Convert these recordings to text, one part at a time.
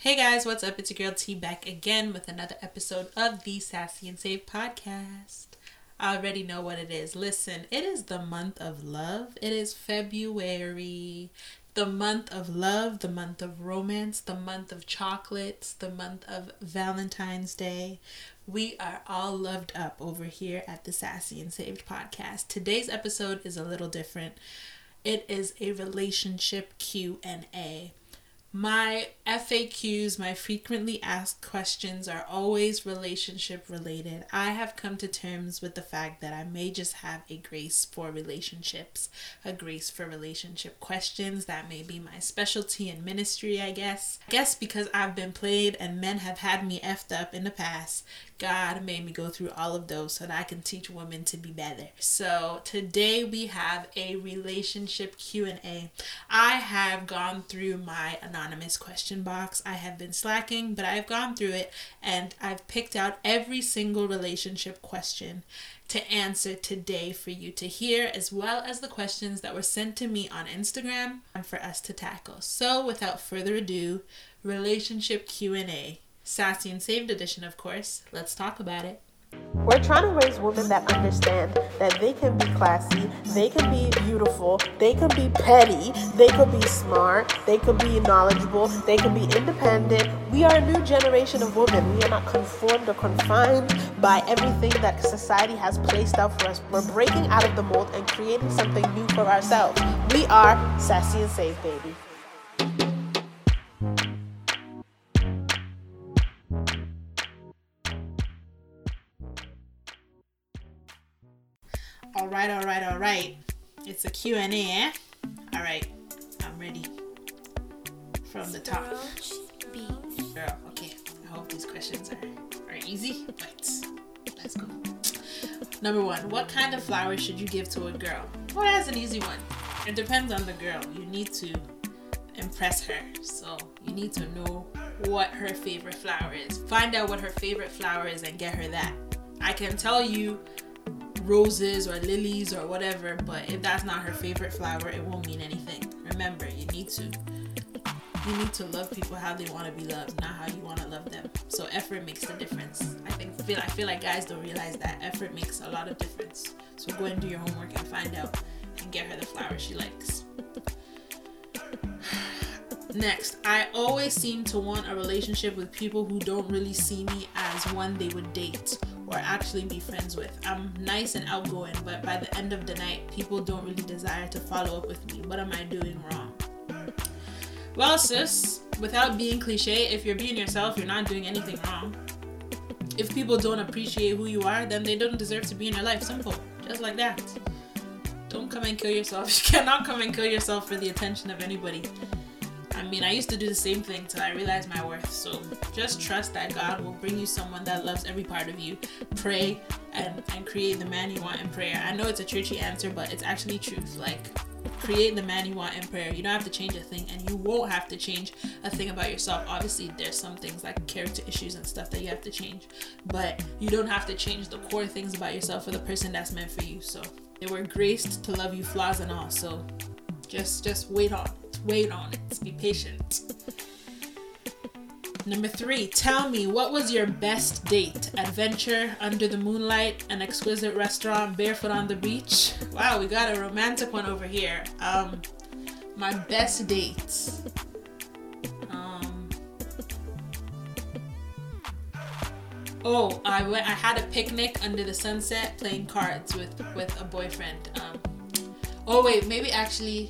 Hey guys, what's up? It's your girl T back again with another episode of the Sassy and Saved podcast. I already know what it is. Listen, it is the month of love. It is February, the month of love, the month of romance, the month of chocolates, the month of Valentine's Day. We are all loved up over here at the Sassy and Saved podcast. Today's episode is a little different. It is a relationship Q&A. My FAQs, my frequently asked questions, are always relationship related. I have come to terms with the fact that I may just have a grace for relationships, a grace for relationship questions. That may be my specialty in ministry, I guess. I guess because I've been played and men have had me effed up in the past, God made me go through all of those so that I can teach women to be better. So today we have a relationship Q&A. I have gone through my anonymous question box. I have been slacking, but I've gone through it and I've picked out every single relationship question to answer today for you to hear as well as the questions that were sent to me on Instagram and for us to tackle. So without further ado, relationship Q&A. Sassy and Saved edition, of course. Let's talk about it. We're trying to raise women that understand that they can be classy, they can be beautiful, they can be petty, they can be smart, they can be knowledgeable, they can be independent. We are a new generation of women. We are not conformed or confined by everything that society has placed out for us. We're breaking out of the mold and creating something new for ourselves. We are sassy and safe, baby. All right, all right, all right. It's a Q&A, eh? All right. I'm ready. From the top. Girl, okay. I hope these questions are, are easy, but let's go. Number one, what kind of flowers should you give to a girl? Well, that's an easy one. It depends on the girl. You need to impress her. So you need to know what her favorite flower is. Find out what her favorite flower is and get her that. I can tell you roses or lilies or whatever, but if that's not her favorite flower, it won't mean anything. Remember, you need to you need to love people how they want to be loved, not how you want to love them. So effort makes the difference. I think feel I feel like guys don't realize that effort makes a lot of difference. So go and do your homework and find out and get her the flower she likes. Next, I always seem to want a relationship with people who don't really see me as one they would date or actually be friends with. I'm nice and outgoing, but by the end of the night, people don't really desire to follow up with me. What am I doing wrong? Well, sis, without being cliche, if you're being yourself, you're not doing anything wrong. If people don't appreciate who you are, then they don't deserve to be in your life. Simple. Just like that. Don't come and kill yourself. You cannot come and kill yourself for the attention of anybody. I mean, I used to do the same thing till I realized my worth. So just trust that God will bring you someone that loves every part of you. Pray and, and create the man you want in prayer. I know it's a churchy answer, but it's actually truth. Like, create the man you want in prayer. You don't have to change a thing, and you won't have to change a thing about yourself. Obviously, there's some things like character issues and stuff that you have to change, but you don't have to change the core things about yourself for the person that's meant for you. So they were graced to love you, flaws and all. So just just wait on wait on it. Be patient. Number three, tell me what was your best date? Adventure, under the moonlight, an exquisite restaurant, barefoot on the beach. Wow, we got a romantic one over here. Um, my best dates. Um, oh, I went. I had a picnic under the sunset, playing cards with with a boyfriend. Um, oh wait, maybe actually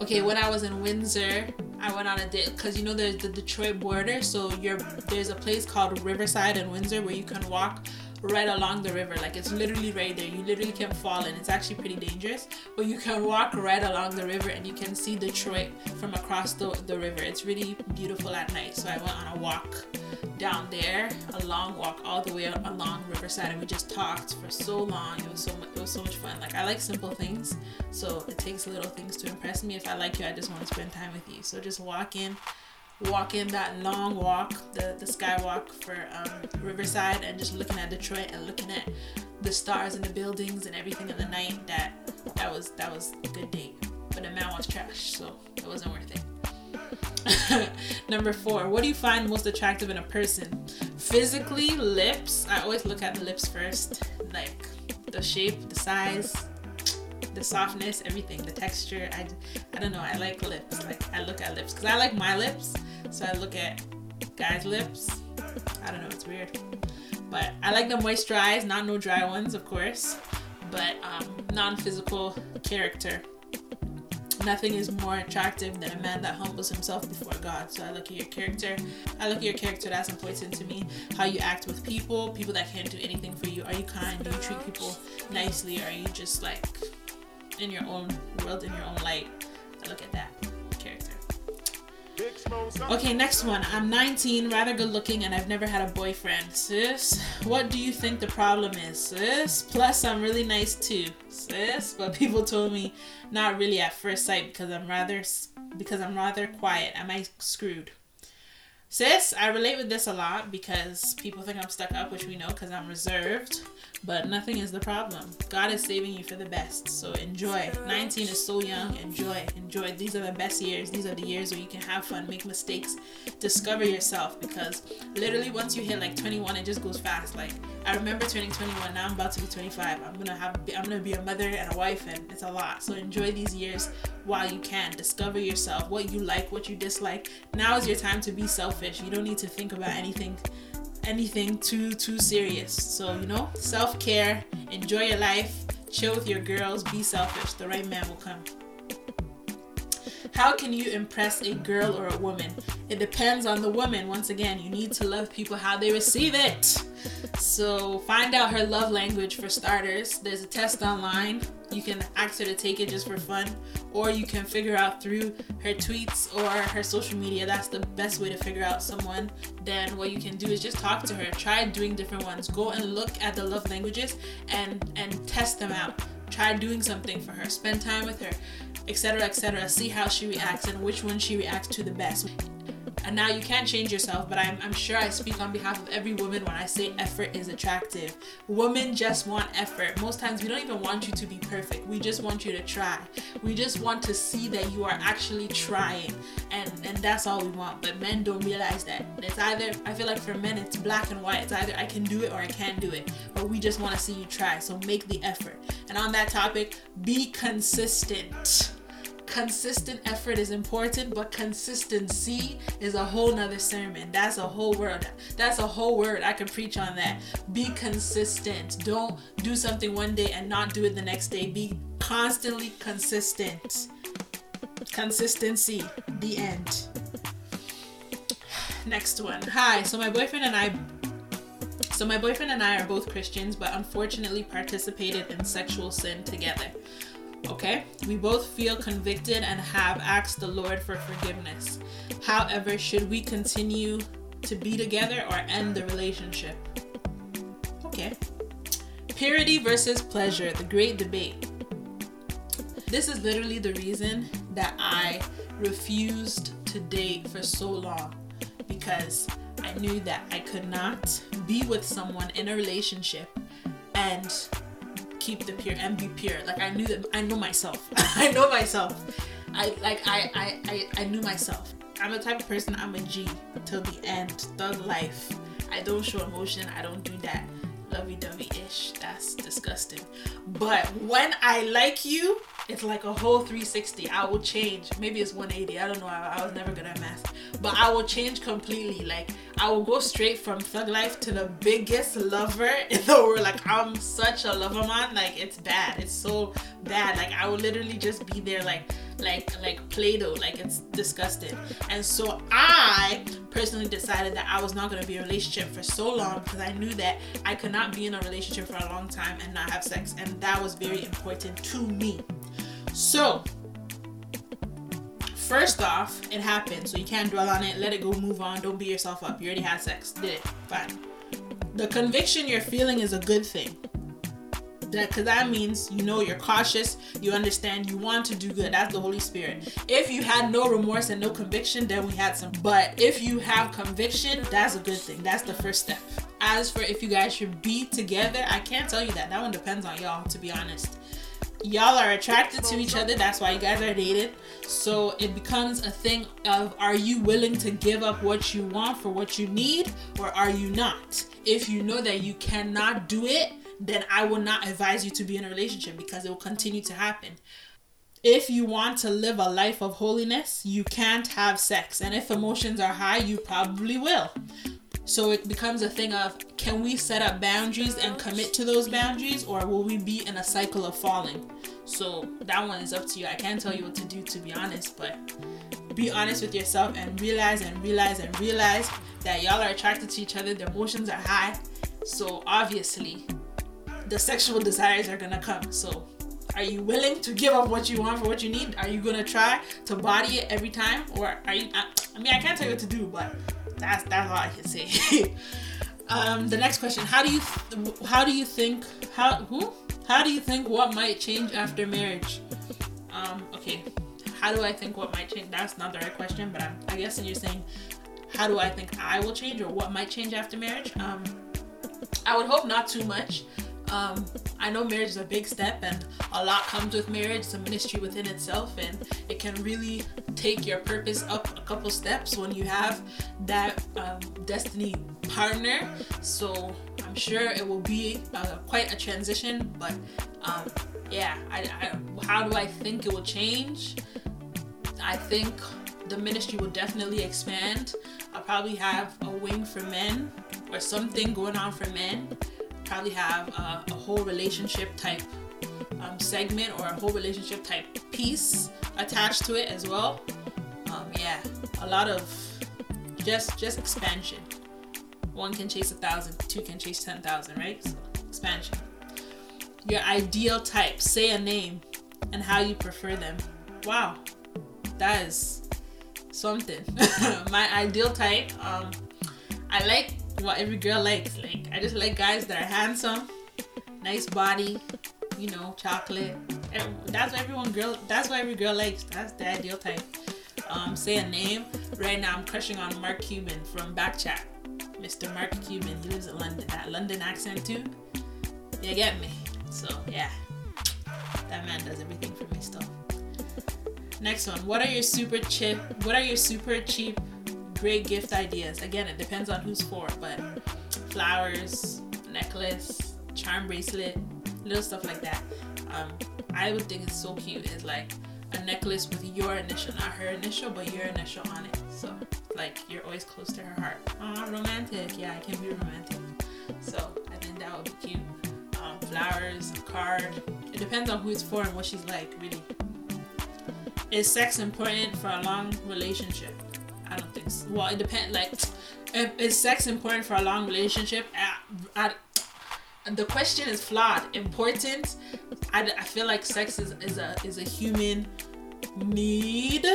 okay when i was in windsor i went on a date because you know there's the detroit border so you're there's a place called riverside in windsor where you can walk right along the river like it's literally right there you literally can fall and it's actually pretty dangerous but you can walk right along the river and you can see detroit from across the, the river it's really beautiful at night so i went on a walk down there, a long walk all the way along Riverside, and we just talked for so long. It was so much, it was so much fun. Like I like simple things, so it takes little things to impress me. If I like you, I just want to spend time with you. So just walk in, walk in that long walk, the the skywalk for um, Riverside, and just looking at Detroit and looking at the stars and the buildings and everything in the night. That that was that was a good date. But the man was trash, so it wasn't worth it. Number four, what do you find most attractive in a person? Physically, lips. I always look at the lips first. Like the shape, the size, the softness, everything, the texture. I, I don't know. I like lips. Like I look at lips because I like my lips. So I look at guys' lips. I don't know. It's weird. But I like them moisturized, not no dry ones, of course. But um, non-physical character nothing is more attractive than a man that humbles himself before God. So I look at your character. I look at your character. That's important to me. How you act with people, people that can't do anything for you. Are you kind? Do you treat people nicely? Are you just like in your own world, in your own light? Look at that character. Okay, next one. I'm 19, rather good looking, and I've never had a boyfriend. Sis, what do you think the problem is, sis? Plus, I'm really nice too, sis. But people told me not really at first sight because I'm rather because I'm rather quiet. Am I screwed? Sis, I relate with this a lot because people think I'm stuck up, which we know because I'm reserved. But nothing is the problem. God is saving you for the best. So enjoy. 19 is so young. Enjoy. Enjoy. These are the best years. These are the years where you can have fun, make mistakes, discover yourself. Because literally, once you hit like 21, it just goes fast. Like, I remember turning 21. Now I'm about to be 25. I'm gonna have. I'm gonna be a mother and a wife, and it's a lot. So enjoy these years while you can. Discover yourself. What you like, what you dislike. Now is your time to be selfish. You don't need to think about anything anything too too serious. So you know, self care, enjoy your life, chill with your girls, be selfish. The right man will come. How can you impress a girl or a woman? It depends on the woman. Once again, you need to love people how they receive it. So find out her love language for starters. There's a test online. You can ask her to take it just for fun, or you can figure out through her tweets or her social media. That's the best way to figure out someone. Then what you can do is just talk to her. Try doing different ones. Go and look at the love languages and and test them out. Try doing something for her. Spend time with her, etc., etc. See how she reacts and which one she reacts to the best. And now you can't change yourself, but I'm, I'm sure I speak on behalf of every woman when I say effort is attractive. Women just want effort. Most times we don't even want you to be perfect. We just want you to try. We just want to see that you are actually trying. And and that's all we want. But men don't realize that. It's either I feel like for men it's black and white. It's either I can do it or I can't do it. But we just want to see you try. So make the effort. And on that topic, be consistent consistent effort is important, but consistency is a whole nother sermon. That's a whole word. That's a whole word. I can preach on that. Be consistent. Don't do something one day and not do it the next day. Be constantly consistent. Consistency. The end. Next one. Hi. So my boyfriend and I so my boyfriend and I are both Christians, but unfortunately participated in sexual sin together. Okay? We both feel convicted and have asked the Lord for forgiveness. However, should we continue to be together or end the relationship? Okay. Purity versus pleasure, the great debate. This is literally the reason that I refused to date for so long because I knew that I could not be with someone in a relationship and keep the pure and be pure. Like I knew that I know myself. I know myself. I like I, I I I knew myself. I'm the type of person I'm a G till the end. Thug life. I don't show emotion. I don't do that lovey-dovey ish. That's disgusting. But when I like you, it's like a whole 360. I will change. Maybe it's 180. I don't know. I, I was never good at math. But I will change completely. Like I will go straight from thug life to the biggest lover in the world. Like I'm such a lover man. Like it's bad. It's so bad. Like I will literally just be there like like like play-doh like it's disgusting. And so i personally decided that i was not going to be in a relationship for so long because i knew that i could not be in a relationship for a long time and not have sex and that was very important to me. So first off it happened so you can't dwell on it. Let it go move on. Don't beat yourself up. You already had sex. Did it. Fine. The conviction you're feeling is a good thing that because that means you know you're cautious you understand you want to do good. That's the holy spirit. If you had no remorse and no conviction then we had some. But if you have conviction that's a good thing. That's the first step. As for if you guys should be together i can't tell you that. That one depends on y'all to be honest. Y'all are attracted to each other. That's why you guys are dated. So it becomes a thing of are you willing to give up what you want for what you need, or are you not? If you know that you cannot do it, then I will not advise you to be in a relationship because it will continue to happen. If you want to live a life of holiness, you can't have sex. And if emotions are high, you probably will. So it becomes a thing of can we set up boundaries and commit to those boundaries, or will we be in a cycle of falling? So that one is up to you. I can't tell you what to do, to be honest, but be honest with yourself and realize and realize and realize that y'all are attracted to each other, the emotions are high. So obviously, the sexual desires are gonna come. So are you willing to give up what you want for what you need? Are you gonna try to body it every time, or are you? I, I mean, I can't tell you what to do, but that's that's all I can say. um, the next question: How do you th- how do you think how who how do you think what might change after marriage? Um, okay, how do I think what might change? That's not the right question, but I'm, I guess you're saying how do I think I will change or what might change after marriage? Um, I would hope not too much. Um, I know marriage is a big step and a lot comes with marriage. It's a ministry within itself and it can really take your purpose up a couple steps when you have that um, destiny partner. So I'm sure it will be uh, quite a transition, but um, yeah, I, I, how do I think it will change? I think the ministry will definitely expand. I'll probably have a wing for men or something going on for men probably have a, a whole relationship type um, segment or a whole relationship type piece attached to it as well. Um, yeah, a lot of just just expansion. One can chase a thousand, two can chase ten thousand, right? So expansion. Your ideal type. Say a name and how you prefer them. Wow, that is something. My ideal type. Um, I like what every girl likes. Like I just like guys that are handsome, nice body, you know, chocolate. That's what everyone girl. That's what every girl likes. That's the ideal type. Um, say a name. Right now, I'm crushing on Mark Cuban from Backchat. Mr. Mark Cuban. He lives in London. That London accent too. You get me? So yeah, that man does everything for me still. Next one. What are your super cheap? What are your super cheap great gift ideas. Again, it depends on who's for, but flowers, necklace, charm bracelet, little stuff like that. Um, I would think it's so cute. It's like a necklace with your initial, not her initial, but your initial on it. So like you're always close to her heart. Ah, romantic. Yeah, I can be romantic. So I think that would be cute. Um, flowers, card. It depends on who it's for and what she's like, really. Is sex important for a long relationship? I don't think so. Well, it depends. Like, is sex important for a long relationship? I, I, the question is flawed. Important. I, I feel like sex is, is a is a human need.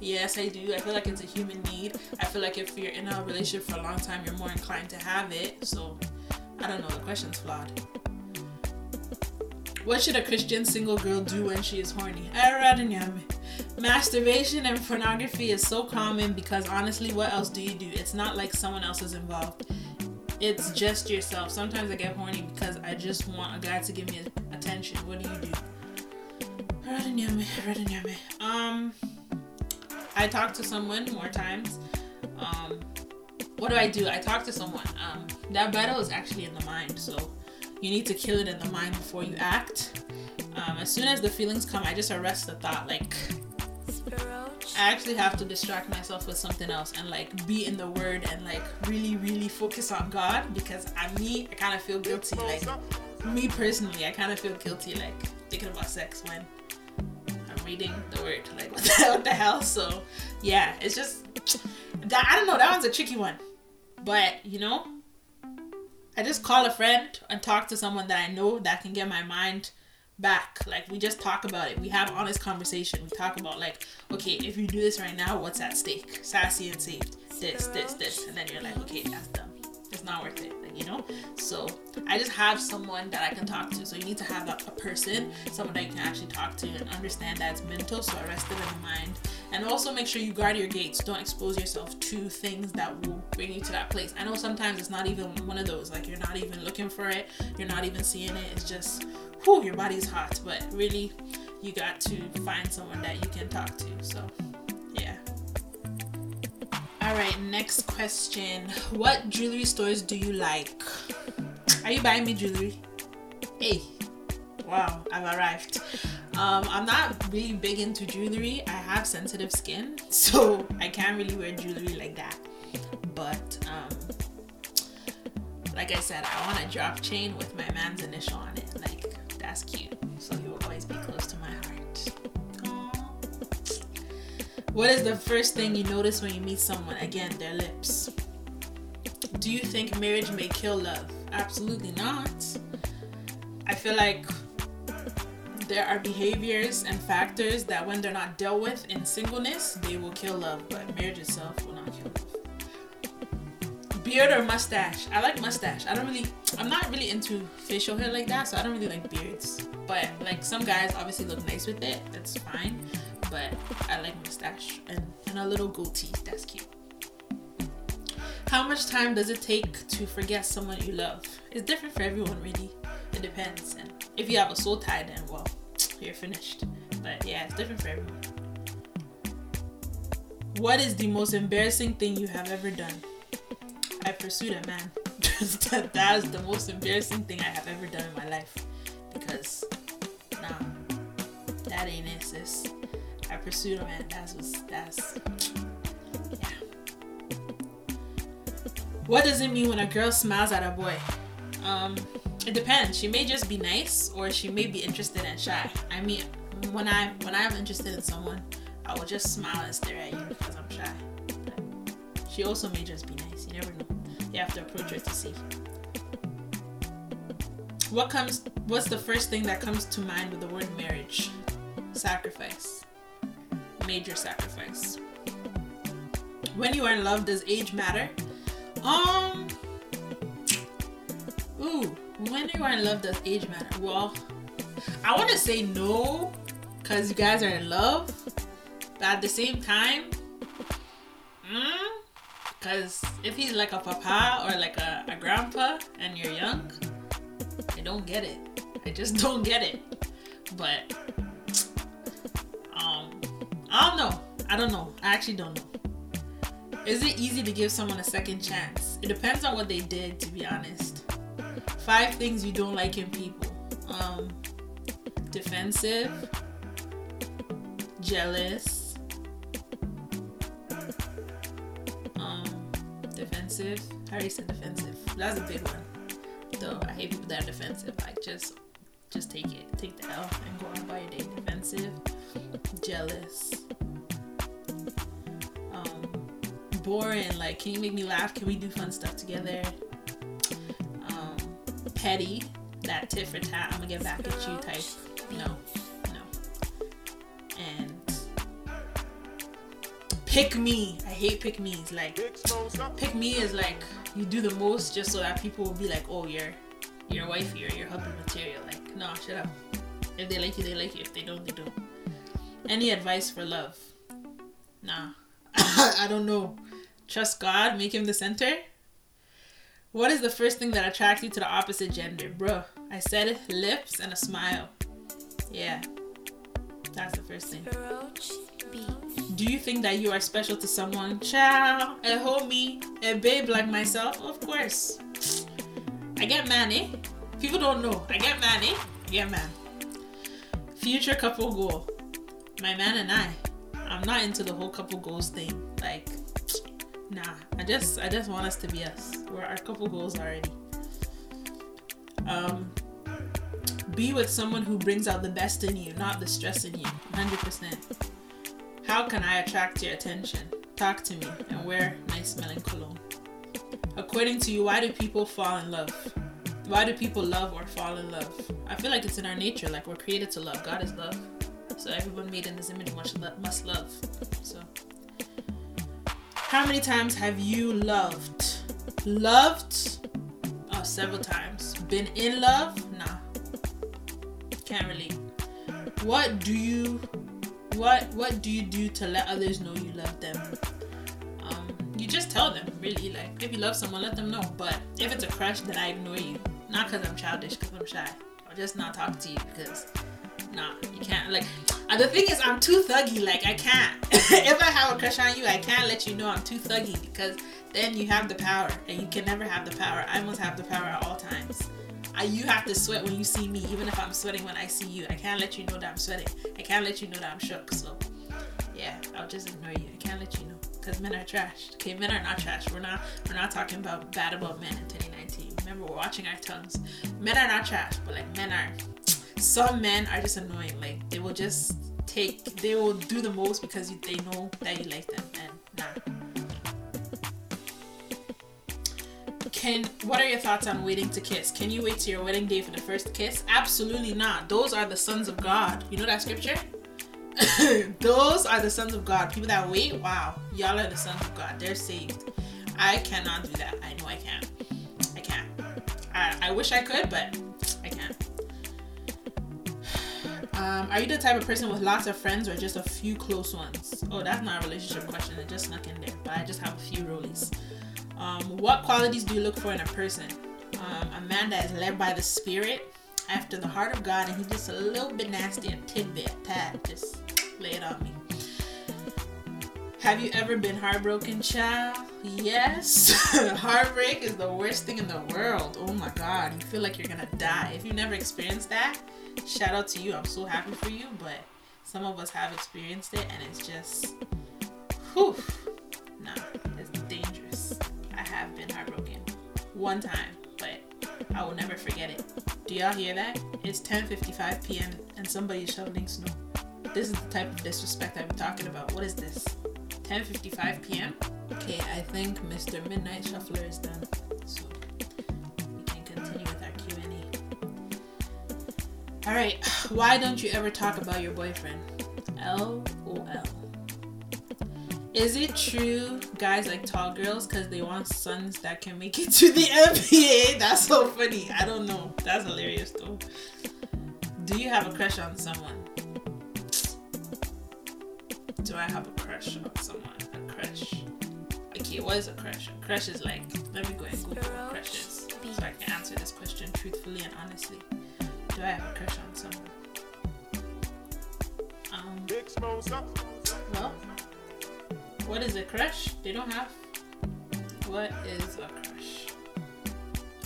Yes, I do. I feel like it's a human need. I feel like if you're in a relationship for a long time, you're more inclined to have it. So, I don't know. The question's flawed. What should a Christian single girl do when she is horny? Masturbation and pornography is so common because honestly, what else do you do? It's not like someone else is involved. It's just yourself. Sometimes I get horny because I just want a guy to give me attention. What do you do? Um, I talk to someone more times. Um, what do I do? I talk to someone. Um, that battle is actually in the mind, so you need to kill it in the mind before you act. Um, as soon as the feelings come, I just arrest the thought. Like, I actually have to distract myself with something else and like be in the word and like really, really focus on God because I me, I kind of feel guilty. Like me personally, I kind of feel guilty like thinking about sex when I'm reading the word. Like what the, what the hell? So yeah, it's just that I don't know. That one's a tricky one, but you know, I just call a friend and talk to someone that I know that can get my mind back. Like we just talk about it. We have honest conversation. We talk about like, okay, if you do this right now, what's at stake? Sassy and saved. This, this, this, and then you're like, okay, that's dumb. It's not worth it. Like, you know. So I just have someone that I can talk to. So you need to have that a person, someone that you can actually talk to and understand that it's mental. So arrest it in the mind And also make sure you guard your gates. Don't expose yourself to things that will bring you to that place. I know sometimes it's not even one of those. Like you're not even looking for it. You're not even seeing it. It's just, whew, your body's hot. But really, you got to find someone that you can talk to. So, yeah. All right, next question. What jewelry stores do you like? Are you buying me jewelry? Hey, wow, I've arrived. Um, I'm not really big into jewelry. I have sensitive skin, so I can't really wear jewelry like that. But um, like I said, I want a drop chain with my man's initial on it. Like that's cute. So he will always be close to my heart. What is the first thing you notice when you meet someone? Again, their lips. Do you think marriage may kill love? Absolutely not. I feel like there are behaviors and factors that when they're not dealt with in singleness, they will kill love, but marriage itself will not kill love. Beard or mustache? I like mustache. I don't really I'm not really into facial hair like that, so I don't really like beards. But like some guys obviously look nice with it, that's fine. But I like mustache and, and a little goatee, that's cute. How much time does it take to forget someone you love? It's different for everyone, really. It depends. And if you have a soul tie, then well, you're finished. But yeah, it's different for everyone. What is the most embarrassing thing you have ever done? I pursued a man. that, that is the most embarrassing thing I have ever done in my life. Because, nah, that ain't it, sis. I pursued a man. That's what's, that's, What does it mean when a girl smiles at a boy? Um, it depends. She may just be nice, or she may be interested and shy. I mean, when I when I'm interested in someone, I will just smile and stare at you because I'm shy. She also may just be nice. You never know. You have to approach her to see. What comes? What's the first thing that comes to mind with the word marriage? Sacrifice. Major sacrifice. When you are in love, does age matter? Um. Ooh, when you are in love, does age matter? Well, I want to say no, because you guys are in love. But at the same time, because mm, if he's like a papa or like a, a grandpa and you're young, I don't get it. I just don't get it. But, um, I don't know. I don't know. I actually don't know. Is it easy to give someone a second chance? It depends on what they did, to be honest. Five things you don't like in people. Um, defensive, jealous, um, defensive. Already said defensive. That's a big one. Though I hate people that are defensive. Like just, just take it, take the L, and go on by your day. Defensive, jealous, boring. Like, can you make me laugh? Can we do fun stuff together? Um, petty. That tit for tat. I'm gonna get back at you type. No, no. And pick me. I hate pick me's. Like pick me is like you do the most just so that people will be like, oh, you're your wifey or your husband material. Like, no, shut up. If they like you, they like you. If they don't, they don't. Any advice for love? Nah. I don't know. Trust God, make him the center. What is the first thing that attracts you to the opposite gender? Bruh, I said it, lips and a smile. Yeah. That's the first thing. Do you think that you are special to someone? Child, a homie, a babe like myself? Of course. I get man, eh? People don't know. I get man, eh? Man. Future couple goal. My man and I. I'm not into the whole couple goals thing. Like, nah. I just I just want us to be us. We're our couple goals already. Um be with someone who brings out the best in you, not the stress in you. 100%. How can I attract your attention? Talk to me and wear nice smelling cologne. According to you, why do people fall in love? Why do people love or fall in love? I feel like it's in our nature. Like we're created to love. God is love. So everyone made in this image must. Must love. So, how many times have you loved? Loved? Oh, several times. Been in love? Nah. Can't relate. What do you? what what do you do to let others know you love them? Um, you just tell them, really. Like, if you love someone, let them know. But if it's a crush, then I ignore you. Not because I'm childish, because I'm shy. Or just not talk to you because, nah, you can't. Like, the thing is, I'm too thuggy. Like, I can't. if I have a crush on you, I can't let you know I'm too thuggy because then you have the power, and you can never have the power. I must have the power at all times. I, you have to sweat when you see me, even if I'm sweating when I see you. I can't let you know that I'm sweating. I can't let you know that I'm shook. So, yeah, I'll just ignore you. I can't let you know because men are trash. Okay, men are not trash. We're not. We're not talking about bad about men in 2019. Remember, we're watching our tongues. Men are not trash, but like men are. Some men are just annoying. Like they will just take. They will do the most because you, they know that you like them, and nah. Can what are your thoughts on waiting to kiss? Can you wait to your wedding day for the first kiss? Absolutely not. Those are the sons of God. You know that scripture? Those are the sons of God. People that wait, wow, y'all are the sons of God. They're saved. I cannot do that. I know I can't. I can't. I, I wish I could, but Um, are you the type of person with lots of friends or just a few close ones? Oh, that's not a relationship question. It just snuck in there, but I just have a few rollies. Um, what qualities do you look for in a person? Um, a man that is led by the Spirit, after the heart of God, and he's just a little bit nasty, a tidbit, tad. Just lay it on me. Have you ever been heartbroken, child? Yes. Heartbreak is the worst thing in the world. Oh my God. You feel like you're to die. If you never experienced that, shout out to you. I'm so happy for you. But some of us have experienced it and it's just, whew. Nah, it's dangerous. I have been heartbroken one time, but I will never forget it. Do y'all hear that? It's 10:55 p.m. and somebody's shoveling snow. This is the type of disrespect I'm talking about. What is this? 10:55 p.m. Okay, I think Mr. Midnight Shuffler is done, so All right, why don't you ever talk about your boyfriend? LOL. Is it true guys like tall girls because they want sons that can make it to the NBA? That's so funny. I don't know. That's hilarious though. Do you have a crush on someone? Do I have a crush on someone? A crush. Okay, what is a crush? A crush is like, let me go and Google what crush is so I can answer this question truthfully and honestly. Do I have a crush on someone? Um, well, what is a crush? They don't have. What is a crush?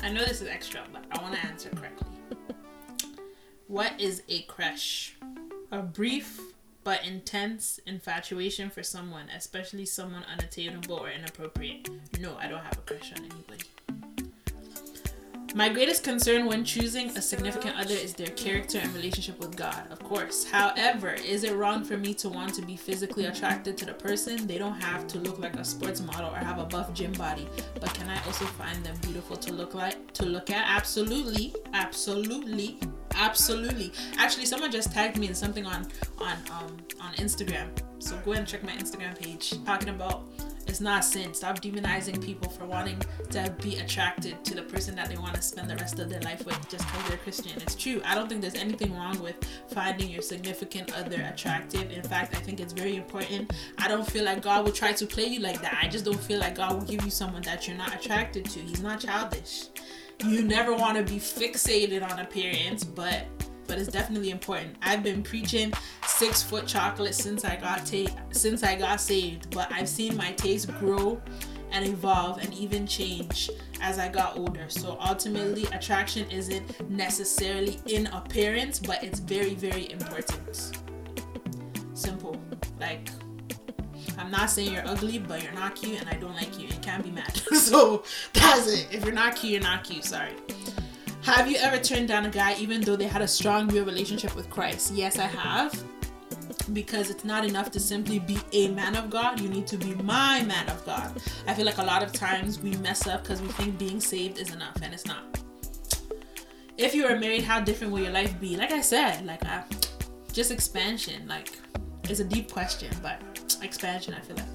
I know this is extra, but I want to answer correctly. What is a crush? A brief but intense infatuation for someone, especially someone unattainable or inappropriate. No, I don't have a crush on anybody. My greatest concern when choosing a significant other is their character and relationship with God, of course. However, is it wrong for me to want to be physically attracted to the person? They don't have to look like a sports model or have a buff gym body, but can I also find them beautiful to look like to look at? Absolutely. Absolutely. Absolutely. Actually, someone just tagged me in something on on um on Instagram. So go and check my Instagram page talking about it's not sin. Stop demonizing people for wanting to be attracted to the person that they want to spend the rest of their life with just because they're Christian. It's true. I don't think there's anything wrong with finding your significant other attractive. In fact, I think it's very important. I don't feel like God will try to play you like that. I just don't feel like God will give you someone that you're not attracted to. He's not childish. You never want to be fixated on appearance, but but it's definitely important. I've been preaching six foot chocolate since I got ta- since I got saved, but I've seen my taste grow and evolve and even change as I got older. So ultimately, attraction isn't necessarily in appearance, but it's very, very important. Simple. Like, I'm not saying you're ugly, but you're not cute, and I don't like you. You can't be mad. so that's it. If you're not cute, you're not cute. Sorry. Have you ever turned down a guy even though they had a strong real relationship with Christ? Yes, I have. Because it's not enough to simply be a man of God, you need to be my man of God. I feel like a lot of times we mess up because we think being saved is enough, and it's not. If you were married, how different will your life be? Like I said, like uh, just expansion. Like it's a deep question, but expansion. I feel like.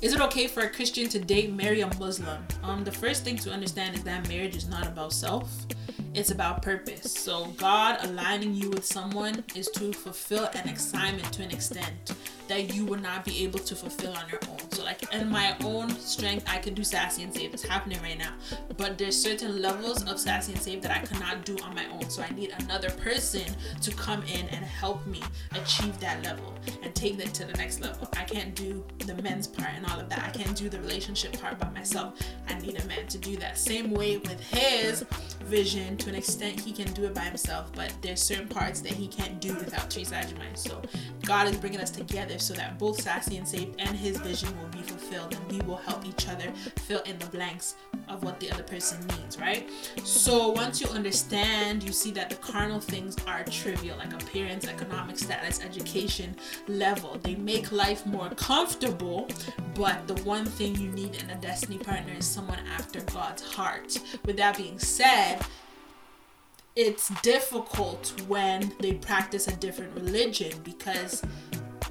Is it okay for a Christian to date, marry a Muslim? Um, the first thing to understand is that marriage is not about self it's about purpose. So God aligning you with someone is to fulfill an assignment to an extent that you would not be able to fulfill on your own. So like in my own strength, I can do sassy and save. It's happening right now. But there's certain levels of sassy and save that I cannot do on my own. So I need another person to come in and help me achieve that level and take that to the next level. I can't do the men's part and all of that. I can't do the relationship part by myself. I need a man to do that. Same way with his vision to an extent he can do it by himself, but there's certain parts that he can't do without Teresa Agyemang. So God is bringing us together so that both Sassy and Saved and his vision will be fulfilled and we will help each other fill in the blanks of what the other person needs, right? So once you understand, you see that the carnal things are trivial, like appearance, economic status, education level. They make life more comfortable, but the one thing you need in a destiny partner is someone after God's heart. With that being said, it's difficult when they practice a different religion because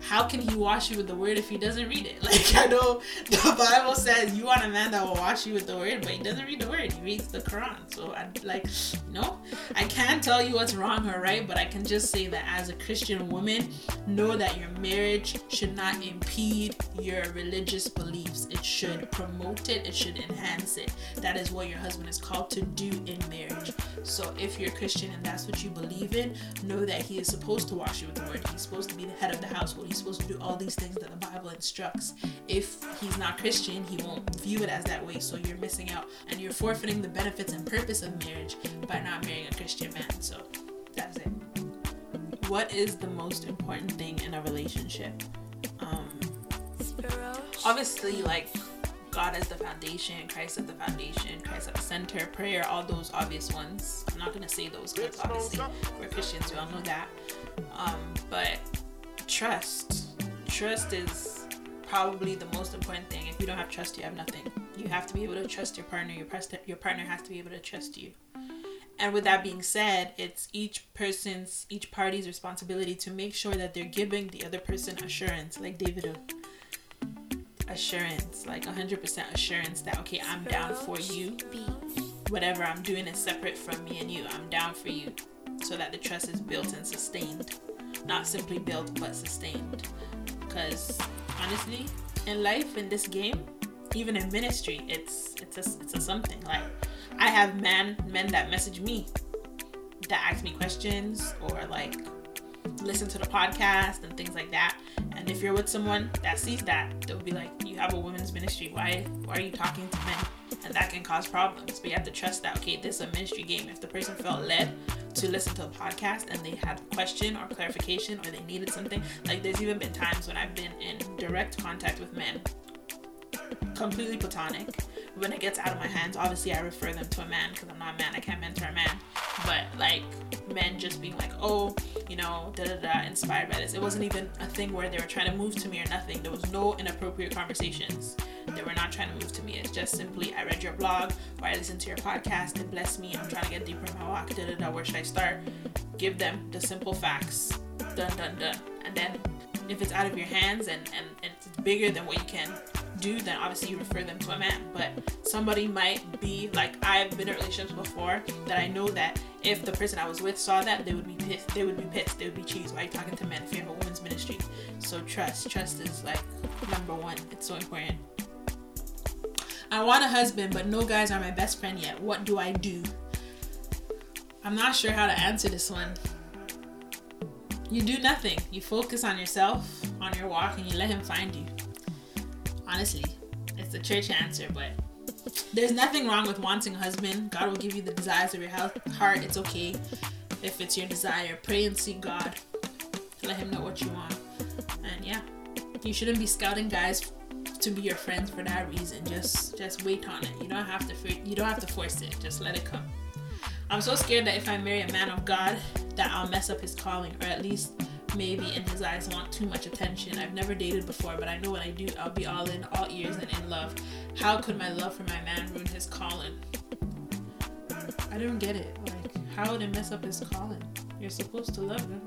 how can he wash you with the word if he doesn't read it? Like I know the Bible says you want a man that will wash you with the word, but he doesn't read the word. He reads the Quran. So I like no, I can't tell you what's wrong or right, but I can just say that as a Christian woman, know that your marriage should not impede your religious beliefs. It should promote it, it should enhance it. That is what your husband is called to do in marriage. So if you're Christian and that's what you believe in, know that he is supposed to wash you with the word. He's supposed to be the head of the household he's supposed to do all these things that the Bible instructs. If he's not Christian, he won't view it as that way. So you're missing out and you're forfeiting the benefits and purpose of marriage by not marrying a Christian man. So that's it. What is the most important thing in a relationship? Um, obviously, like God as the foundation, Christ as the foundation, Christ at the center, prayer, all those obvious ones. I'm not gonna say those because obviously we're Christians, we all know that. Um, but trust. Trust is probably the most important thing. If you don't have trust, you have nothing. You have to be able to trust your partner. Your, pres- your partner has to be able to trust you. And with that being said, it's each person's, each party's responsibility to make sure that they're giving the other person assurance, like David uh, assurance, like 100% assurance that, okay, I'm down for you. Whatever I'm doing is separate from me and you. I'm down for you so that the trust is built and sustained not simply built but sustained. Because honestly, in life, in this game, even in ministry, it's it's a, it's a something. Like I have men men that message me that ask me questions or like listen to the podcast and things like that. And if you're with someone that sees that, they'll be like, "You have a women's ministry. Why why are you talking to men?" And that can cause problems. But you have to trust that okay, this is a ministry game. If the person felt led to listen to a podcast and they had a question or clarification or they needed something. Like there's even been times when I've been in direct contact with men, completely platonic. When it gets out of my hands, obviously I refer them to a man because I'm not a man. I can't mentor a man. But like men just being like, oh, you know, da da da, inspired by this. It wasn't even a thing where they were trying to move to me or nothing. There was no inappropriate conversations they were not trying to move to me. It's just simply I read your blog or I listened to your podcast. It blessed me. I'm trying to get deeper in my walk. Da, da, da. Where should I start? Give them the simple facts. Done, done, done. And then if it's out of your hands and, and, and it's bigger than what you can do, then obviously you refer them to a man. But somebody might be like I've been in relationships before that I know that if the person I was with saw that, they would be pissed. They would be pissed. They would be cheese. Why are you talking to men if you have a women's ministry? So trust. Trust is like number one. It's so important. I want a husband, but no guys are my best friend yet. What do I do? I'm not sure how to answer this one. You do nothing. You focus on yourself, on your walk, and you let him find you. Honestly, it's the church answer, but there's nothing wrong with wanting a husband. God will give you the desires of your heart. It's okay if it's your desire. Pray and seek God. Let Him know what you want. And yeah, you shouldn't be scouting guys to be your friends for that reason. Just just wait on it. You don't have to you don't have to force it. Just let it come. I'm so scared that if I marry a man of God, that I'll mess up his calling, or at least maybe in his eyes want too much attention. I've never dated before, but I know when I do, I'll be all in, all ears, and in love. How could my love for my man ruin his calling? I don't get it. Like, how would it mess up his calling? You're supposed to love him.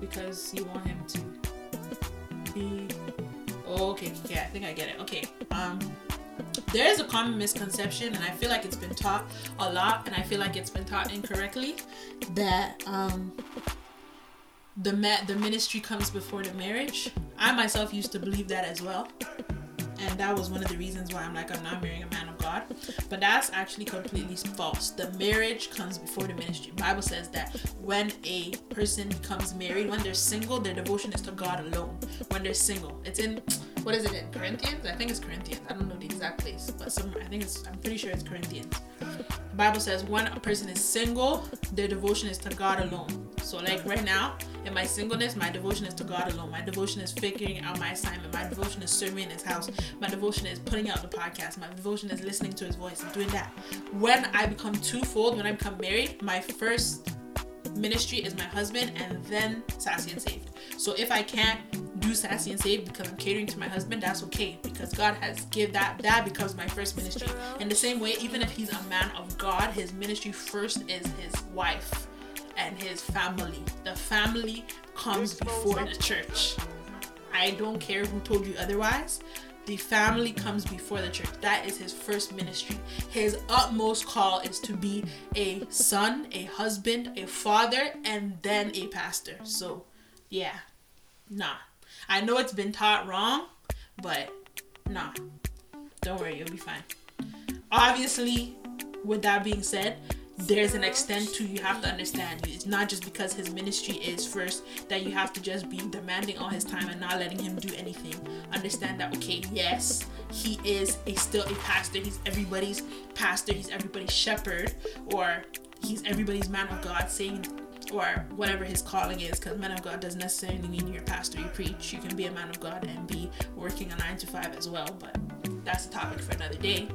Because you want him to be Okay, yeah, I think I get it. Okay. Um there is a common misconception and I feel like it's been taught a lot and I feel like it's been taught incorrectly that um the ma- the ministry comes before the marriage. I myself used to believe that as well. And that was one of the reasons why I'm like I'm not marrying a man God. But that's actually completely false. The marriage comes before the ministry. Bible says that when a person becomes married, when they're single, their devotion is to God alone. When they're single. It's in what is it in Corinthians? I think it's Corinthians. I don't know the exact place, but somewhere I think it's I'm pretty sure it's Corinthians. Bible says when a person is single, their devotion is to God alone. So like right now, in my singleness, my devotion is to God alone. My devotion is figuring out my assignment. My devotion is serving in his house. My devotion is putting out the podcast. My devotion is listening to his voice and doing that. When I become twofold, when I become married, my first ministry is my husband and then sassy and saved. So if I can't do sassy and saved because I'm catering to my husband, that's okay because God has give that that becomes my first ministry. In the same way, even if he's a man of God, his ministry first is his wife and his family. The family comes before the church. I don't care who told you otherwise. The family comes before the church. That is his first ministry. His utmost call is to be a son, a husband, a father, and then a pastor. So, yeah, nah. I know it's been taught wrong, but nah. Don't worry, you'll be fine. Obviously, with that being said, there's an extent to you have to understand it's not just because his ministry is first that you have to just be demanding all his time and not letting him do anything understand that okay yes he is a still a pastor he's everybody's pastor he's everybody's shepherd or he's everybody's man of god saying or whatever his calling is because man of god doesn't necessarily mean you're a pastor you preach you can be a man of god and be working a nine to five as well but that's a topic for another day.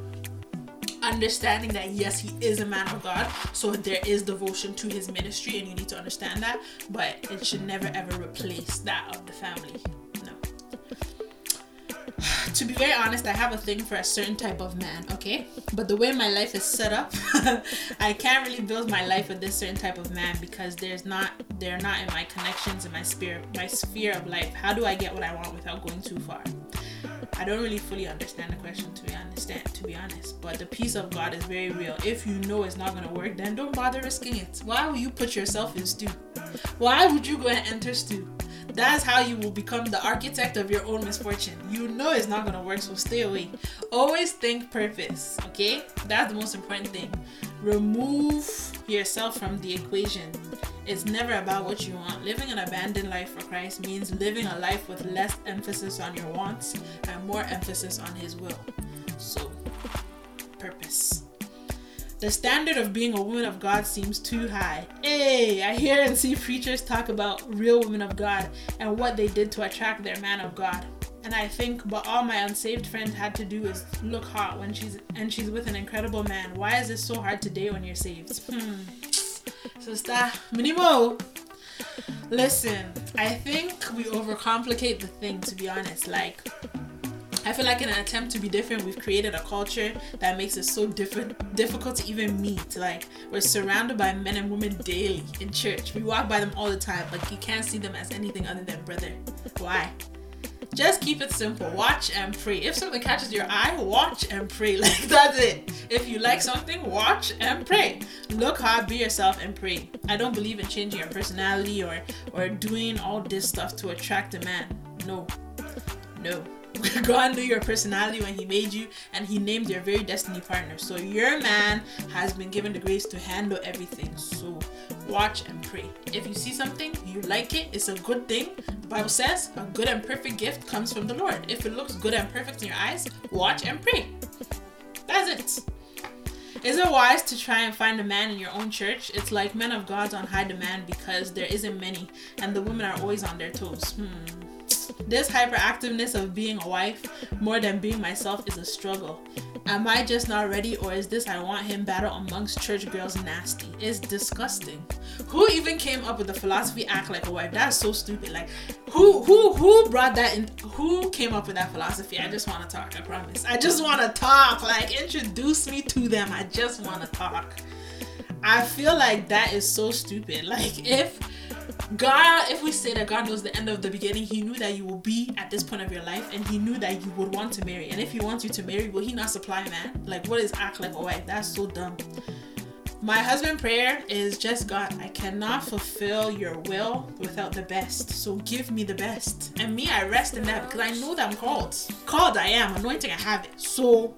Understanding that yes he is a man of god so there is devotion to his ministry and you need to understand that but it should never ever replace that of the family. No to be very honest i have a thing for a certain type of man okay but the way my life is set up i can't really build my life with this certain type of man because there's not they're not in my connections in my spirit my sphere of life how do i get what i want without going too far I don't really fully understand the question to be understand to be honest. But the peace of God is very real. If you know it's not gonna work, then don't bother risking it. Why would you put yourself in stew? Why would you go and enter stew? That's how you will become the architect of your own misfortune. You know it's not gonna work, so stay away. Always think purpose, okay? That's the most important thing. Remove yourself from the equation. It's never about what you want. Living an abandoned life for Christ means living a life with less emphasis on your wants and more emphasis on His will. So, purpose. The standard of being a woman of God seems too high. Hey, I hear and see preachers talk about real women of God and what they did to attract their man of God. And I think, but all my unsaved friends had to do is look hot when she's and she's with an incredible man. Why is this so hard to date when you're saved? Hmm. Sister, minimo. Listen, I think we overcomplicate the thing. To be honest, like I feel like in an attempt to be different, we've created a culture that makes it so different, difficult to even meet. Like we're surrounded by men and women daily in church. We walk by them all the time, but you can't see them as anything other than brother. Why? Just keep it simple. Watch and pray. If something catches your eye, watch and pray. Like that's it. If you like something, watch and pray. Look hard, be yourself, and pray. I don't believe in changing your personality or or doing all this stuff to attract a man. No, no. God knew your personality when He made you, and He named your very destiny partner. So your man has been given the grace to handle everything. So watch and pray. If you see something, you like it, it's a good thing. The Bible says a good and perfect gift comes from the Lord. If it looks good and perfect in your eyes, watch and pray. That's it. Is it wise to try and find a man in your own church? It's like men of God's on high demand because there isn't many, and the women are always on their toes. Hmm. This hyperactiveness of being a wife more than being myself is a struggle. Am I just not ready, or is this I want him battle amongst church girls nasty? It's disgusting. Who even came up with the philosophy act like a wife? That's so stupid. Like, who who who brought that in? Who came up with that philosophy? I just want to talk. I promise. I just want to talk. Like, introduce me to them. I just want to talk. I feel like that is so stupid. Like, if God, if we say that God knows the end of the beginning, He knew that you will be at this point of your life, and He knew that you would want to marry. And if He wants you to marry, will He not supply man? Like, what is act like a wife? That's so dumb. My husband prayer is just God, I cannot fulfill your will without the best. So give me the best. And me, I rest in that because I know that I'm called. Called I am, anointing I have it. So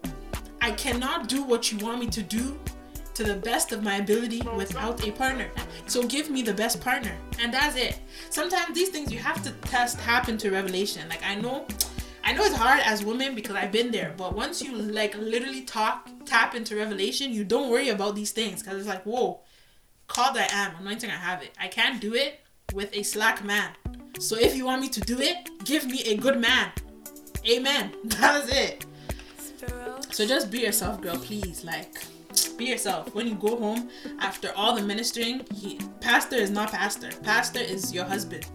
I cannot do what you want me to do to the best of my ability without a partner. So give me the best partner. And that's it. Sometimes these things you have to test happen to revelation. Like I know I know it's hard as women because I've been there, but once you like literally talk, tap into revelation, you don't worry about these things because it's like, whoa, called I am, anointing I have it. I can't do it with a slack man. So if you want me to do it, give me a good man. Amen. That is it. So just be yourself, girl, please. Like, be yourself. When you go home after all the ministering, he, pastor is not pastor. Pastor is your husband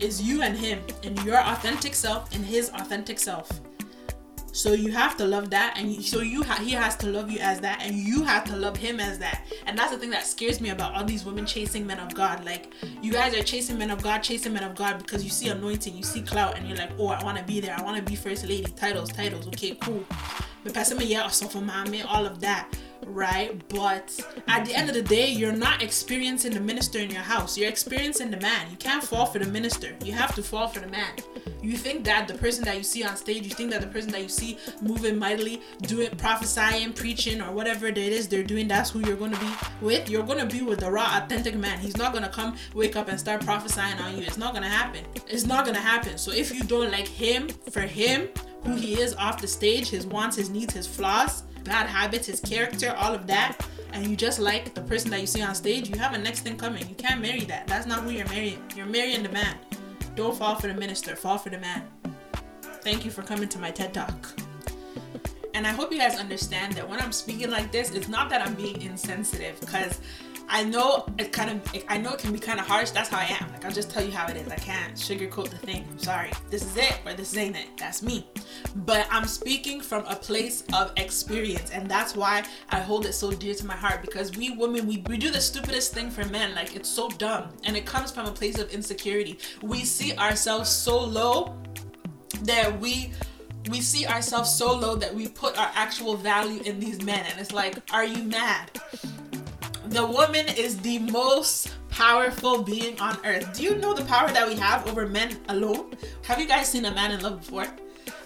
is you and him and your authentic self and his authentic self. So you have to love that, and so you ha- he has to love you as that, and you have to love him as that. And that's the thing that scares me about all these women chasing men of God. Like you guys are chasing men of God, chasing men of God because you see anointing, you see clout, and you're like, oh, I want to be there. I want to be first lady. Titles, titles. Okay, cool. Me all of that right? But at the end of the day, you're not experiencing the minister in your house. You're experiencing the man. You can't fall for the minister. You have to fall for the man. You think that the person that you see on stage, you think that the person that you see moving mightily, doing prophesying, preaching, or whatever it is they're doing, that's who you're gonna be with. You're gonna be with the raw, authentic man. He's not gonna come, wake up, and start prophesying on you. It's not gonna happen. It's not gonna happen. So if you don't like him for him, who he is off the stage, his wants, his needs, his flaws, bad habits, his character, all of that, and you just like the person that you see on stage, you have a next thing coming. You can't marry that. That's not who you're marrying. You're marrying the man. Don't fall for the minister, fall for the man. Thank you for coming to my TED Talk. And I hope you guys understand that when I'm speaking like this, it's not that I'm being insensitive because I know it kind of, I know it can be kind of harsh. That's how I am. Like, I'll just tell you how it is. I can't sugarcoat the thing. I'm sorry. This is it or this ain't it. That's me. But I'm speaking from a place of experience. And that's why I hold it so dear to my heart because we women, we, we do the stupidest thing for men. Like, it's so dumb. And it comes from a place of insecurity. We see ourselves so low that we we see ourselves so low that we put our actual value in these men and it's like are you mad the woman is the most powerful being on earth. Do you know the power that we have over men alone? Have you guys seen a man in love before?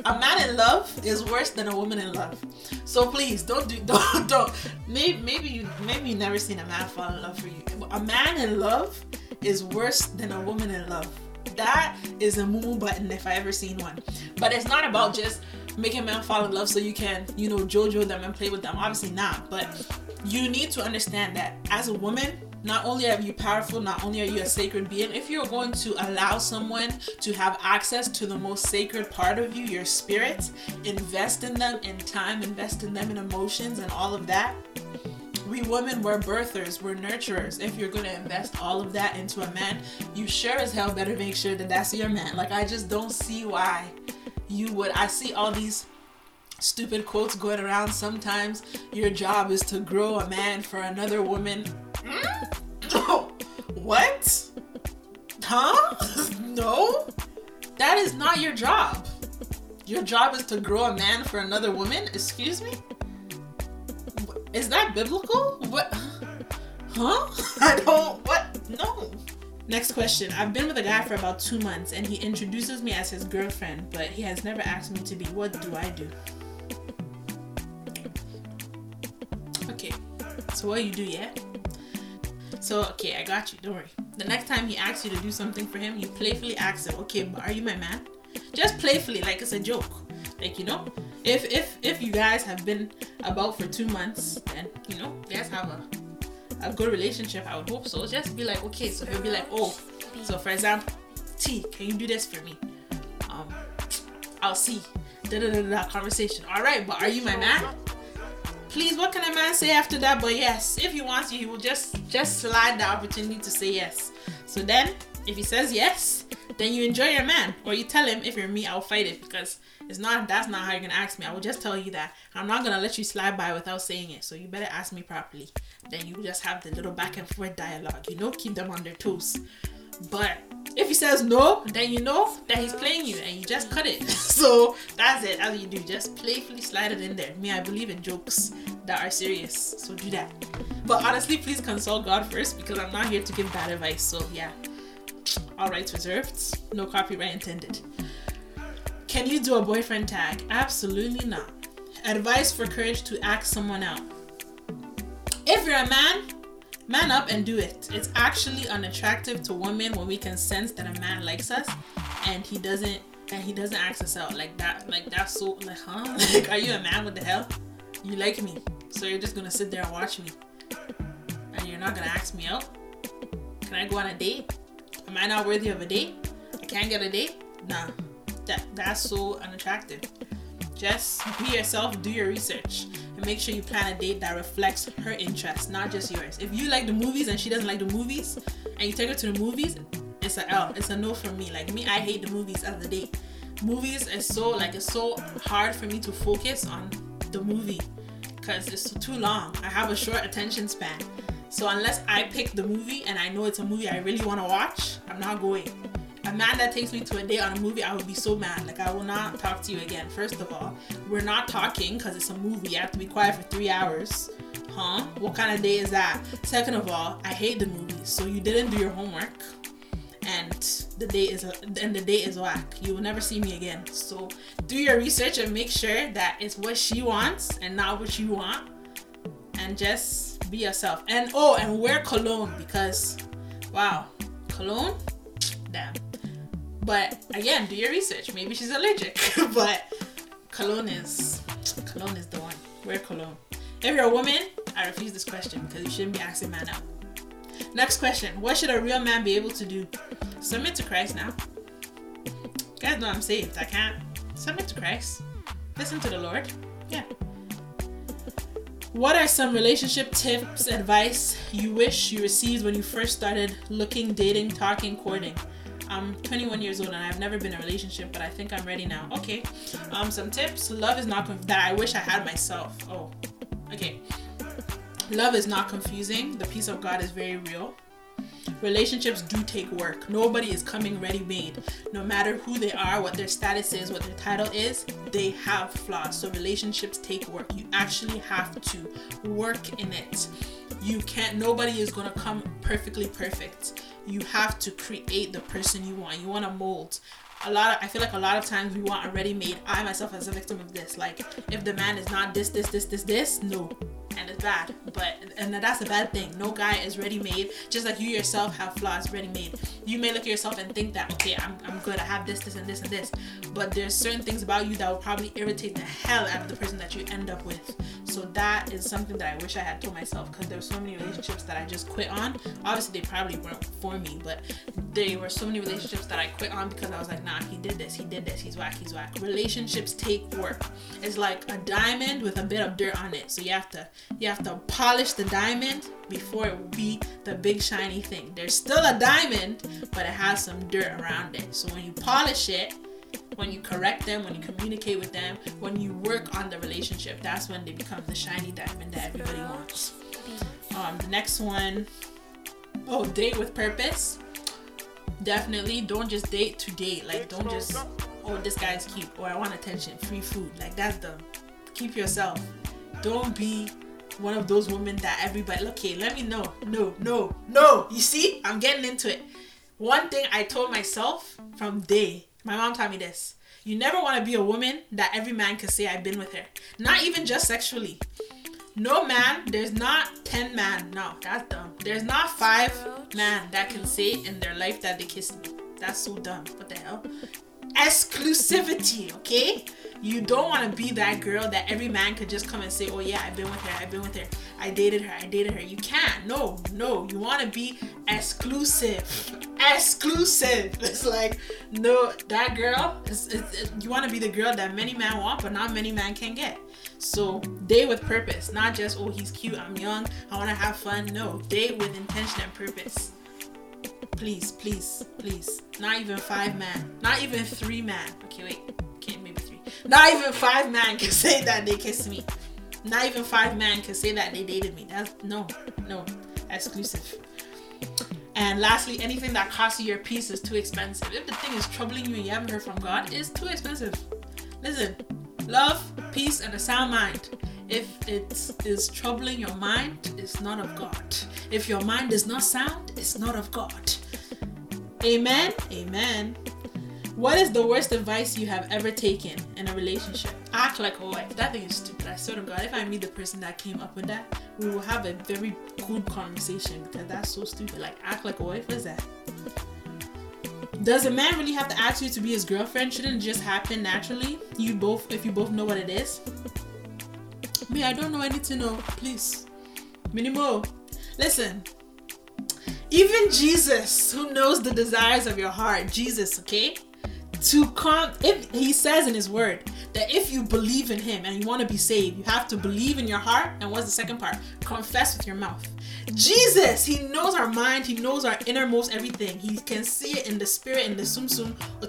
A man in love is worse than a woman in love. So please don't do don't don't. Maybe maybe you maybe you never seen a man fall in love for you. A man in love is worse than a woman in love. That is a moo button if I ever seen one. But it's not about just making men fall in love so you can, you know, jojo them and play with them. Obviously not. But you need to understand that as a woman, not only are you powerful, not only are you a sacred being, if you're going to allow someone to have access to the most sacred part of you, your spirit, invest in them in time, invest in them in emotions and all of that. We women, we're birthers, we're nurturers. If you're going to invest all of that into a man, you sure as hell better make sure that that's your man. Like, I just don't see why you would. I see all these stupid quotes going around. Sometimes your job is to grow a man for another woman. what? Huh? no? That is not your job. Your job is to grow a man for another woman? Excuse me? Is that biblical? What? Huh? I don't. What? No. Next question. I've been with a guy for about two months and he introduces me as his girlfriend, but he has never asked me to be. What do I do? So what you do, yeah? So okay, I got you. Don't worry. The next time he asks you to do something for him, you playfully ask him, "Okay, but are you my man?" Just playfully, like it's a joke. Like you know, if if if you guys have been about for two months, then you know you guys have a a good relationship. I would hope so. Just be like, okay. So he'll be like, oh. So for example, T, can you do this for me? Um, I'll see. Da da da da. Conversation. All right, but are you my man? Please what can a man say after that? But yes if he wants you he will just just slide the opportunity to say yes. So then if he says yes then you enjoy your man. Or you tell him if you're me i'll fight it. Because it's not that's not how you're gonna ask me. I will just tell you that i'm not gonna let you slide by without saying it. So you better ask me properly. Then you just have the little back and forth dialogue. You know keep them on their toes But if he says no, then you know that he's playing you and you just cut it. so that's it. That's what you do. Just playfully slide it in there. Me, I believe in jokes that are serious. So do that. But honestly, please consult God first because I'm not here to give bad advice. So yeah. All rights reserved. No copyright intended. Can you do a boyfriend tag? Absolutely not. Advice for courage to ask someone out. If you're a man, man up and do it. It's actually unattractive to women when we can sense that a man likes us and he doesn't and he doesn't ask us out like that. Like that's so like huh? Like are you a man? What the hell? You like me, so you're just gonna sit there and watch me, and you're not gonna ask me out. Can I go on a date? Am I not worthy of a date? I can't get a date? Nah, that that's so unattractive. Just be yourself, do your research, and make sure you plan a date that reflects her interests, not just yours. If you like the movies and she doesn't like the movies, and you take her to the movies, it's a L. It's a no for me. Like me, I hate the movies as a date. Movies is so like it's so hard for me to focus on the movie because it's too long. I have a short attention span. So unless I pick the movie and I know it's a movie I really want to watch, I'm not going a man that takes me to a date on a movie, I would be so mad. Like, I will not talk to you again. First of all, we're not talking because it's a movie. You have to be quiet for three hours. Huh? What kind of day is that? Second of all, I hate the movies. So you didn't do your homework. And the date is and the date is whack. You will never see me again. So do your research and make sure that it's what she wants and not what you want. And just be yourself. And oh, and wear cologne because wow, cologne, damn. But again, do your research. Maybe she's allergic. but cologne is cologne is the one. Wear cologne. If you're a woman, I refuse this question because you shouldn't be asking man out. Next question. What should a real man be able to do? Submit to Christ now. You guys know I'm saved. I can't. Submit to Christ. Listen to the Lord. Yeah. What are some relationship tips, advice you wish you received when you first started looking, dating, talking, courting? I'm 21 years old and I've never been in a relationship, but I think I'm ready now. Okay. Um, some tips. Love is not conf- that I wish I had myself. Oh, okay. Love is not confusing. The peace of God is very real. Relationships do take work. Nobody is coming ready made. No matter who they are, what their status is, what their title is, they have flaws. So relationships take work. You actually have to work in it. You can't, nobody is going to come perfectly perfect you have to create the person you want. You want to mold. A lot of, I feel like a lot of times we want a ready made. I myself as a victim of this. Like if the man is not this, this, this, this, this, no and it's bad. But and that's a bad thing. No guy is ready made. Just like you yourself have flaws ready made. You may look at yourself and think that okay, I'm, I'm good. I have this, this, and this, and this. But there's certain things about you that will probably irritate the hell out of the person that you end up with. So that is something that I wish I had told myself because there's so many relationships that I just quit on. Obviously, they probably weren't for me, but there were so many relationships that I quit on because I was like, nah, he did this, he did this, he's whack, he's whack. Relationships take work. It's like a diamond with a bit of dirt on it. So you have to you have to polish the diamond before it will be the big shiny thing. There's still a diamond, but it has some dirt around it. So when you polish it, when you correct them, when you communicate with them, when you work on the relationship, that's when they become the shiny diamond that everybody wants. Um, the next one, oh, date with purpose. Definitely don't just date to date. Like, don't just, oh, this guy's cute, or I want attention, free food. Like, that's the Keep yourself. Don't be one of those women that everybody okay let me know no no no you see i'm getting into it one thing i told myself from day my mom taught me this. You never want to be a woman that every man can say i've been with her. Not even just sexually. No man there's not 10 man. No that's dumb. There's not five man that can say in their life that they kissed me. That's so dumb. What the hell? Exclusivity okay you don't want to be that girl that every man could just come and say, "Oh yeah, I've been with her. I've been with her. I dated her. I dated her." You can't. No, no. You want to be exclusive. Exclusive. It's like no, that girl. It's, it's, it, you want to be the girl that many men want, but not many men can get. So date with purpose, not just oh he's cute, I'm young, I want to have fun. No, date with intention and purpose. Please, please, please. Not even five man. Not even three man. Okay, wait. Not even five men can say that they kissed me. Not even five men can say that they dated me. That's no, no, exclusive. And lastly, anything that costs you your peace is too expensive. If the thing is troubling you and you haven't heard from God, it's too expensive. Listen, love, peace, and a sound mind. If it is troubling your mind, it's not of God. If your mind is not sound, it's not of God. Amen. Amen. What is the worst advice you have ever taken in a relationship? Act like a wife. That thing is stupid. I swear to God, if I meet the person that came up with that, we will have a very good conversation because that's so stupid. Like, act like a wife. What is that? Does a man really have to ask you to be his girlfriend? Shouldn't it just happen naturally? You both, if you both know what it is. Me, I don't know anything. No, please, minimo. Listen, even Jesus, who knows the desires of your heart, Jesus, okay? To come if he says in his word that if you believe in him and you want to be saved you have to believe in your heart and what's the second part? Confess with your mouth jesus he knows our mind he knows our innermost everything. He can see it in the spirit in the sum sum or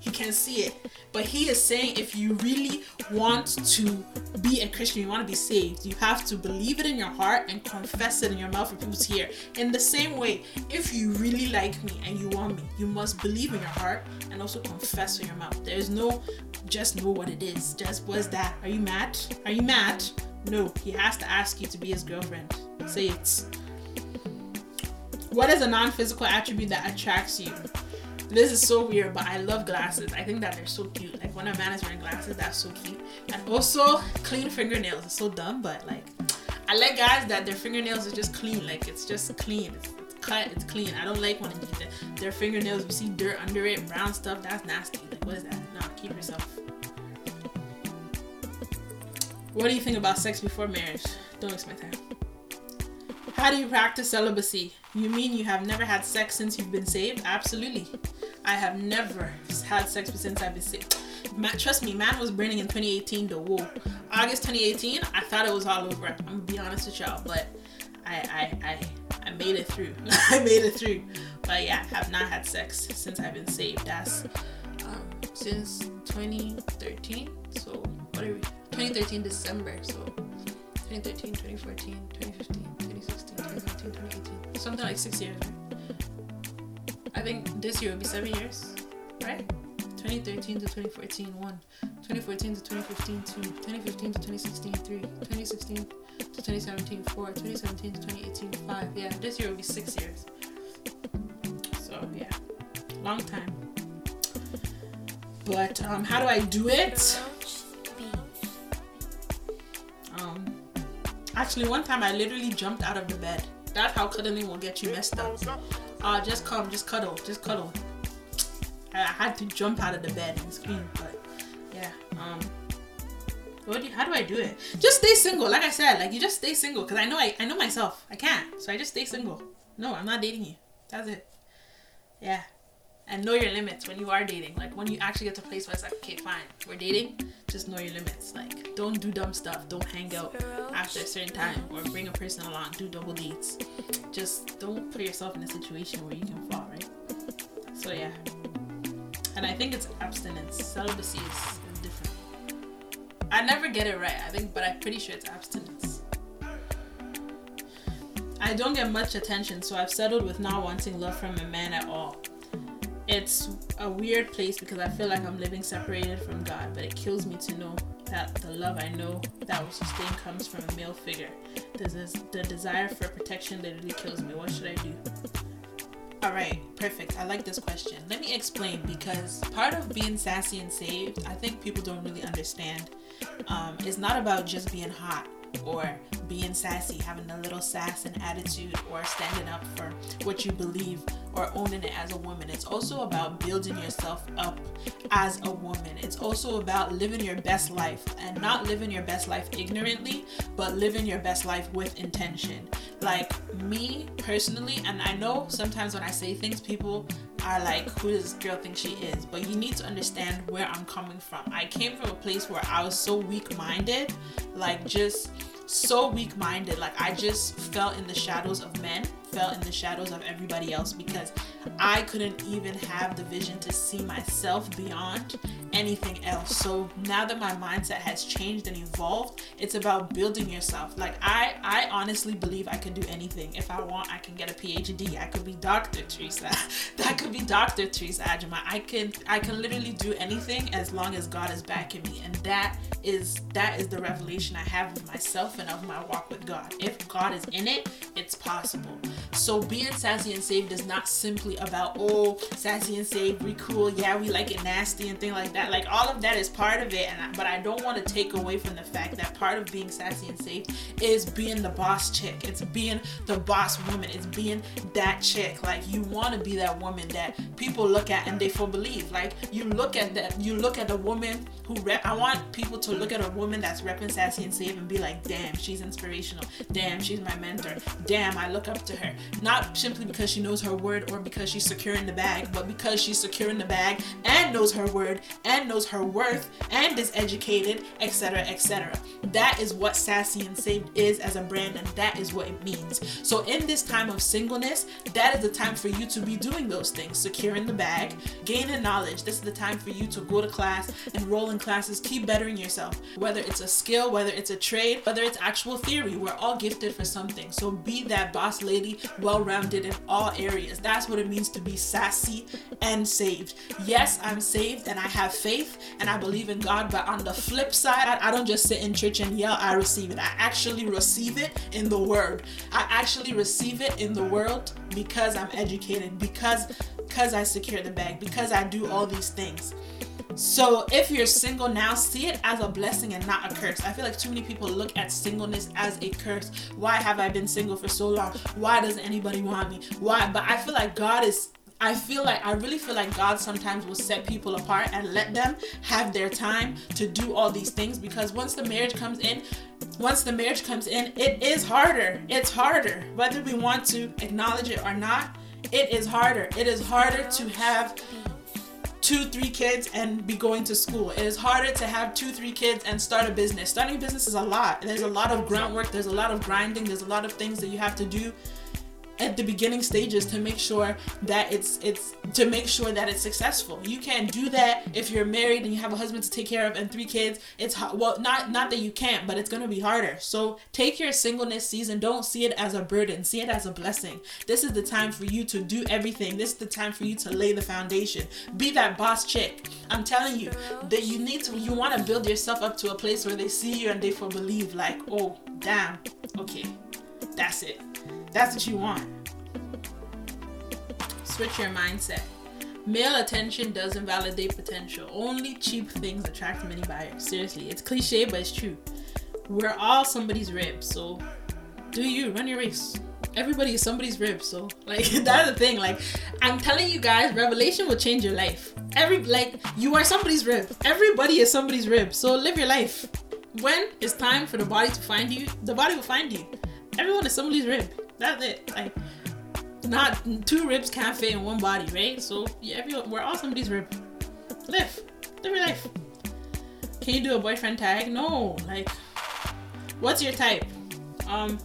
he can see it. But he is saying if you really want to be a christian you want to be saved you have to believe it in your heart and confess it in your mouth for people to hear in the same way if you really like me and you want me you must believe in your heart and also confess with your mouth. There's no just know what it is. Just what's that? Are you mad? Are you mad no he has to ask you to be his girlfriend say it what is a non-physical attribute that attracts you this is so weird, but I love glasses. I think that they're so cute. Like when a man is wearing glasses, that's so cute. And also clean fingernails. It's so dumb, but like I like guys that their fingernails are just clean. Like it's just clean. It's, it's cut. It's clean. I don't like when their fingernails you see dirt under it, brown stuff. That's nasty. Like what is that? No, keep yourself. What do you think about sex before marriage? Don't waste my time. How do you practice celibacy? You mean you have never had sex since you've been saved? Absolutely. I have never had sex since I've been saved. Man, trust me, man was burning in 2018 though. Whoa. August 2018, I thought it was all over. I'm gonna be honest with y'all, but I I I, I made it through. I made it through. But yeah, I have not had sex since I've been saved. That's um, since 2013. So what are we? 2013 December. So 2013, 2014, 2015, 2016, 2017, 2018. Something like six years. I think this year will be seven years, right? 2013 to 2014, one. 2014 to 2015, two. 2015 to 2016, three. 2016 to 2017, four. 2017 to 2018, five. Yeah, this year will be six years. So yeah, long time. But um, how do I do it? Actually, one time I literally jumped out of the bed. That's how cuddling will get you messed up. Uh, just come, just cuddle, just cuddle. I had to jump out of the bed and scream, but yeah. Um, what do you, how do I do it? Just stay single, like I said. Like you just stay single, cause I know I, I know myself. I can't, so I just stay single. No, I'm not dating you. That's it. Yeah and know your limits when you are dating. Like when you actually get to a place where it's like, okay, fine, we're dating, just know your limits. Like don't do dumb stuff. Don't hang out after a certain time or bring a person along. Do double dates. Just don't put yourself in a situation where you can fall, right? So yeah. And I think it's abstinence. Celibacy is, is different. I never get it right, I think, but I'm pretty sure it's abstinence. I don't get much attention, so I've settled with not wanting love from a man at all it's a weird place because I feel like I'm living separated from God, but it kills me to know that the love I know that will sustain comes from a male figure. This is the desire for protection literally kills me. What should I do? All right, perfect. I like this question. Let me explain because part of being sassy and saved, I think people don't really understand. Um, it's not about just being hot or being sassy, having a little sass and attitude, or standing up for what you believe or owning it as a woman. It's also about building yourself up as a woman. It's also about living your best life and not living your best life ignorantly, but living your best life with intention. Like me personally, and I know sometimes when I say things, people are like, who does this girl think she is? But you need to understand where I'm coming from. I came from a place where I was so weak minded, like just so weak minded. Like I just felt in the shadows of men, felt in the shadows of everybody else because I couldn't even have the vision to see myself beyond anything else. So now that my mindset has changed and evolved, it's about building yourself. Like I I honestly believe I can do anything. If I want, I can get a PhD. I could be Dr. Teresa. that could be Dr. Teresa Agyemang. I can I can literally do anything as long as God is backing me. And that is that is the revelation I have of myself and of my walk with God. If God is in it, it's possible. So being sassy and saved is not simply about oh sassy and saved, we cool, yeah, we like it nasty and thing like that. Like all of that is part of it, and I, but I don't want to take away from the fact that part of being sassy and saved is being the boss chick. It's being the boss woman. It's being that chick. Like you want to be that woman that people look at and they full believe. Like you look at that, you look at a woman who rep. I want people to look at a woman that's repping sassy and saved and be like, damn, she's inspirational. Damn, she's my mentor. Damn, I look up to her. Not simply because she knows her word or because she's secure in the bag, but because she's secure in the bag and knows her word and knows her worth and is educated, etc., etc. That is what Sassy and Saved is as a brand, and that is what it means. So, in this time of singleness, that is the time for you to be doing those things secure in the bag, gaining knowledge. This is the time for you to go to class, enroll in classes, keep bettering yourself. Whether it's a skill, whether it's a trade, whether it's actual theory, we're all gifted for something. So, be that boss lady well rounded in all areas. That's what it means to be sassy and saved. Yes, I'm saved and I have faith and I believe in God, but on the flip side, I, don't just sit in church and yell, I receive it. I actually receive it in the word. I actually receive it in the world because I'm educated, because because I secure the bag, because I do all these things. So if you're single now, see it as a blessing and not a curse. I feel like too many people look at singleness as a curse. Why have I been single for so long? Why doesn't anybody want me? Why? But I feel like God is I feel like I really feel like God sometimes will set people apart and let them have their time to do all these things because once the marriage comes in, once the marriage comes in, it is harder. It's harder. Whether we want to acknowledge it or not, it is harder. It is harder to have two, three kids and be going to school. It is harder to have two, three kids and start a business. Starting a business is a lot. There's a lot of groundwork, there's a lot of grinding, there's a lot of things that you have to do at the beginning stages to make sure that it's it's to make sure that it's successful. You can't do that if you're married and you have a husband to take care of and three kids. It's well not not that you can't, but it's going to be harder. So take your singleness season, don't see it as a burden, see it as a blessing. This is the time for you to do everything. This is the time for you to lay the foundation. Be that boss chick. I'm telling you that you need to you want to build yourself up to a place where they see you and they for believe like, "Oh, damn. Okay. That's it." That's what you want. Switch your mindset. Male attention doesn't validate potential. Only cheap things attract many buyers. Seriously, it's cliche, but it's true. We're all somebody's rib, so do you run your race. Everybody is somebody's rib, so like that's the thing. Like I'm telling you guys, revelation will change your life. Every like you are somebody's rib. Everybody is somebody's rib, so live your life. When it's time for the body to find you, the body will find you. Everyone is somebody's rib. That's it. Like, not two ribs can't fit in one body, right? So yeah, everyone, we're all somebody's rib. Live, live your life. Can you do a boyfriend tag? No. Like, what's your type? Um,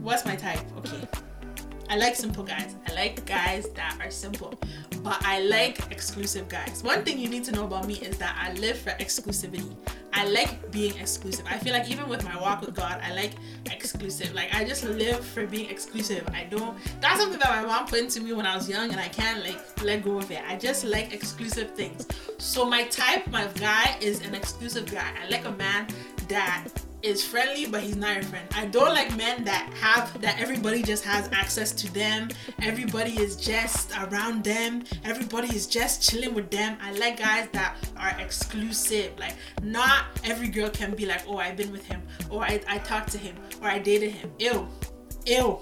what's my type? Okay. I like simple guys. I like guys that are simple. But I like exclusive guys. One thing you need to know about me is that I live for exclusivity. I like being exclusive. I feel like even with my walk with God, I like exclusive. Like I just live for being exclusive. I don't. That's something that my mom put into me when I was young, and I can't like let go of it. I just like exclusive things. So my type, my guy, is an exclusive guy. I like a man that is friendly, but he's not your friend. I don't like men that have that everybody just has access to them. Everybody is just around them. Everybody is just chilling with them. I like guys that are exclusive. Like not every girl can be like, oh, I've been with him, or I, I talked to him, or I dated him. Ew, ew.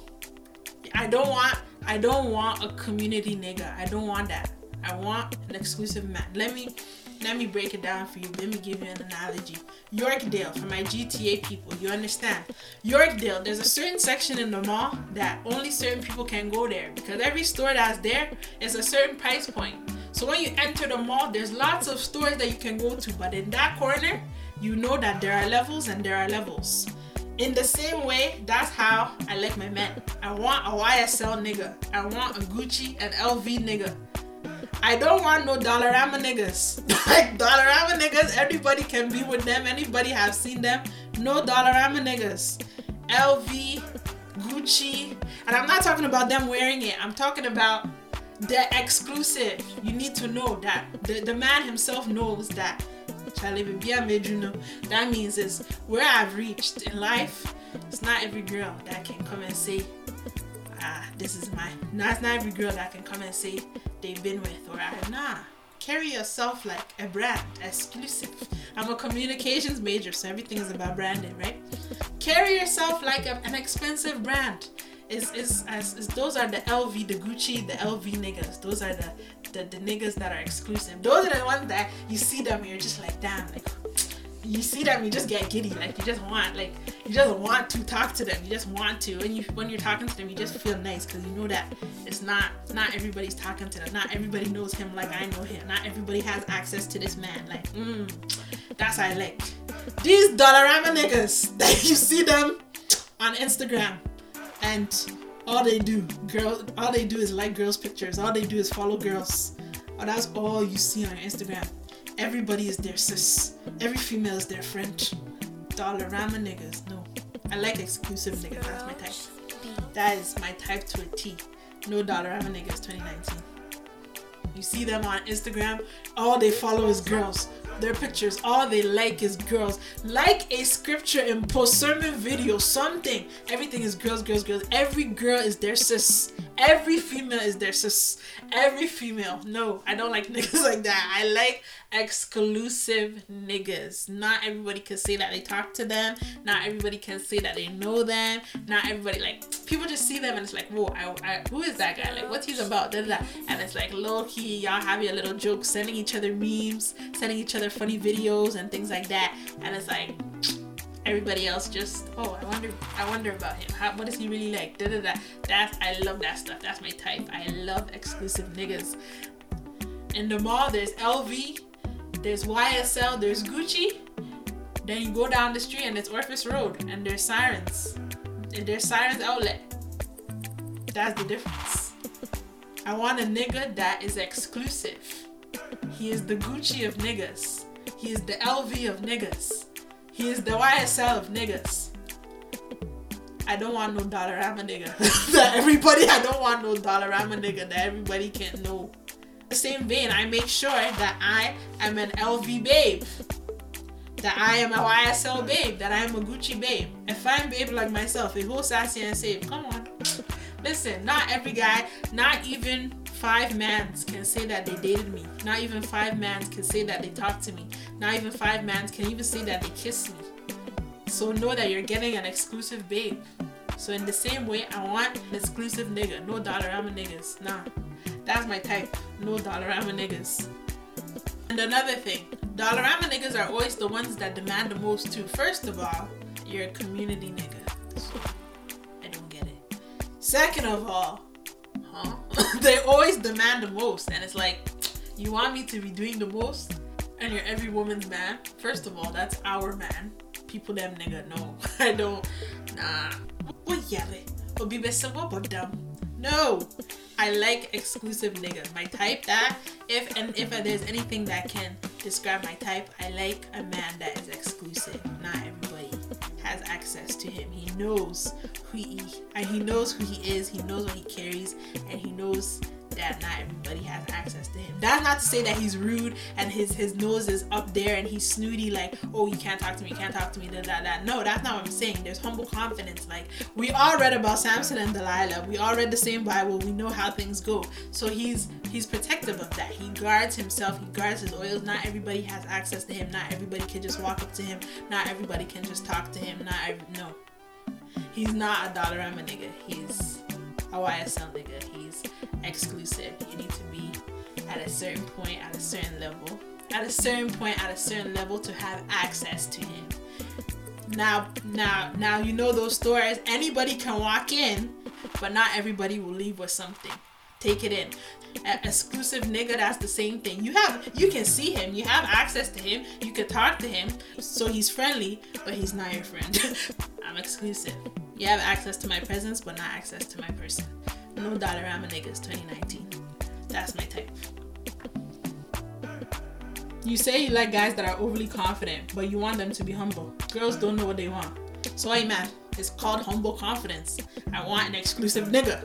I don't want I don't want a community nigga. I don't want that. I want an exclusive man. Let me let me break it down for you. Let me give you an analogy. Yorkdale, for my GTA people, you understand? Yorkdale, there's a certain section in the mall that only certain people can go there because every store that's there is a certain price point. So when you enter the mall, there's lots of stores that you can go to, but in that corner, you know that there are levels and there are levels. In the same way, that's how I like my men. I want a YSL nigga. I want a Gucci and LV nigga. I don't want no Dollarama niggas. like Dollarama niggas, everybody can be with them. Anybody have seen them. No Dollarama niggas. LV, Gucci, and I'm not talking about them wearing it. I'm talking about the exclusive. You need to know that the, the man himself knows that. Charlie I made you know. That means is where I've reached in life. It's not every girl that can come and say, ah, this is mine. Not not every girl that can come and say they've been with or I nah. Carry yourself like a brand, exclusive. I'm a communications major, so everything is about branding, right? Carry yourself like a, an expensive brand. Is is as those are the LV, the Gucci, the LV niggas. Those are the, the the niggas that are exclusive. Those are the ones that you see them, you're just like, damn, like you see them, you just get giddy. Like you just want, like you just want to talk to them. You just want to. And you, when you're talking to them, you just feel nice because you know that it's not not everybody's talking to them. Not everybody knows him like I know him. Not everybody has access to this man. Like, mm, that's how I like these Dollarama niggas that you see them on Instagram and all they do, girl, all they do is like girls' pictures. All they do is follow girls. Oh, that's all you see on Instagram. Everybody is their sis. Every female is their friend. Dollarama niggas, no. I like exclusive niggas. That's my type. That is my type to a T. No Dollarama niggas 2019. You see them on Instagram, all they follow is girls their pictures. All they like is girls. Like a scripture in post sermon video, something. Everything is girls, girls, girls. Every girl is their sis. Every female is their sis. Every female. No, I don't like niggas like that. I like exclusive niggas. Not everybody can say that they talk to them. Not everybody can say that they know them. Not everybody like people just see them and it's like, whoa, I, I, who is that guy? Like, what's he's about? Da, da. And it's like low key, y'all have your little jokes, sending each other memes, sending each other funny videos and things like that. And it's like everybody else just oh I wonder I wonder about him. How, what is he really like? Da da da. That's I love that stuff. That's my type. I love exclusive niggas. In the mall, there's LV, there's YSL, there's Gucci. Then you go down the street and it's Orfus Road and there's Sirens. And there's Sirens Outlet. That's the difference. I want a nigga that is exclusive. He is the Gucci of niggas. He is the LV of niggas. He is the YSL of niggas. I don't want no Dollarama nigga. that everybody, I don't want no Dollarama nigga that everybody can know. The same vein, I make sure that I am an LV babe. That I am a YSL babe. That I am a Gucci babe. a I'm babe like myself, a whole sassy and saved, come on. Listen, not every guy, not even five mans can say that they dated me. Not even five mans can say that they talked to me. Not even five mans can even say that they kissed me. So know that you're getting an exclusive babe. So in the same way, I want an exclusive nigga. No Dollarama niggas. Nah. That's my type. No Dollarama niggas. And another thing, Dollarama niggas are always the ones that demand the most too. First of all, you're a community nigga. I don't get it. Second of all, huh? they always demand the most, and it's like, you want me to be doing the most, and you're every woman's man. First of all, that's our man. People them nigga no, I don't. Nah. No, I like exclusive niggas. My type that if and if there's anything that can describe my type, I like a man that is exclusive. Access to him. He knows who he and he knows who he is. He knows what he carries, and he knows that not everybody has access to him. That's not to say that he's rude and his his nose is up there and he's snooty like, oh, you can't talk to me, you can't talk to me, that that that. No, that's not what I'm saying. There's humble confidence. Like we all read about Samson and Delilah. We all read the same Bible. We know how things go. So he's he's protective of that. He guards himself. He guards his oils. Not everybody has access to him. Not everybody can just walk up to him. Not everybody can just talk to him. Not every, no. He's not a Dollarama nigga. He's YSL nigga. He's exclusive. You need to be at a certain point, at a certain level, at a certain point, at a certain level to have access to him. Now, now, now you know those stores. Anybody can walk in, but not everybody will leave with something. Take it in. A- exclusive nigga, that's the same thing. You have you can see him, you have access to him, you can talk to him, so he's friendly, but he's not your friend. I'm exclusive. You have access to my presence, but not access to my person. No Dollarama niggas 2019. That's my type. You say you like guys that are overly confident, but you want them to be humble. Girls don't know what they want. So I man, it's called humble confidence. I want an exclusive nigga.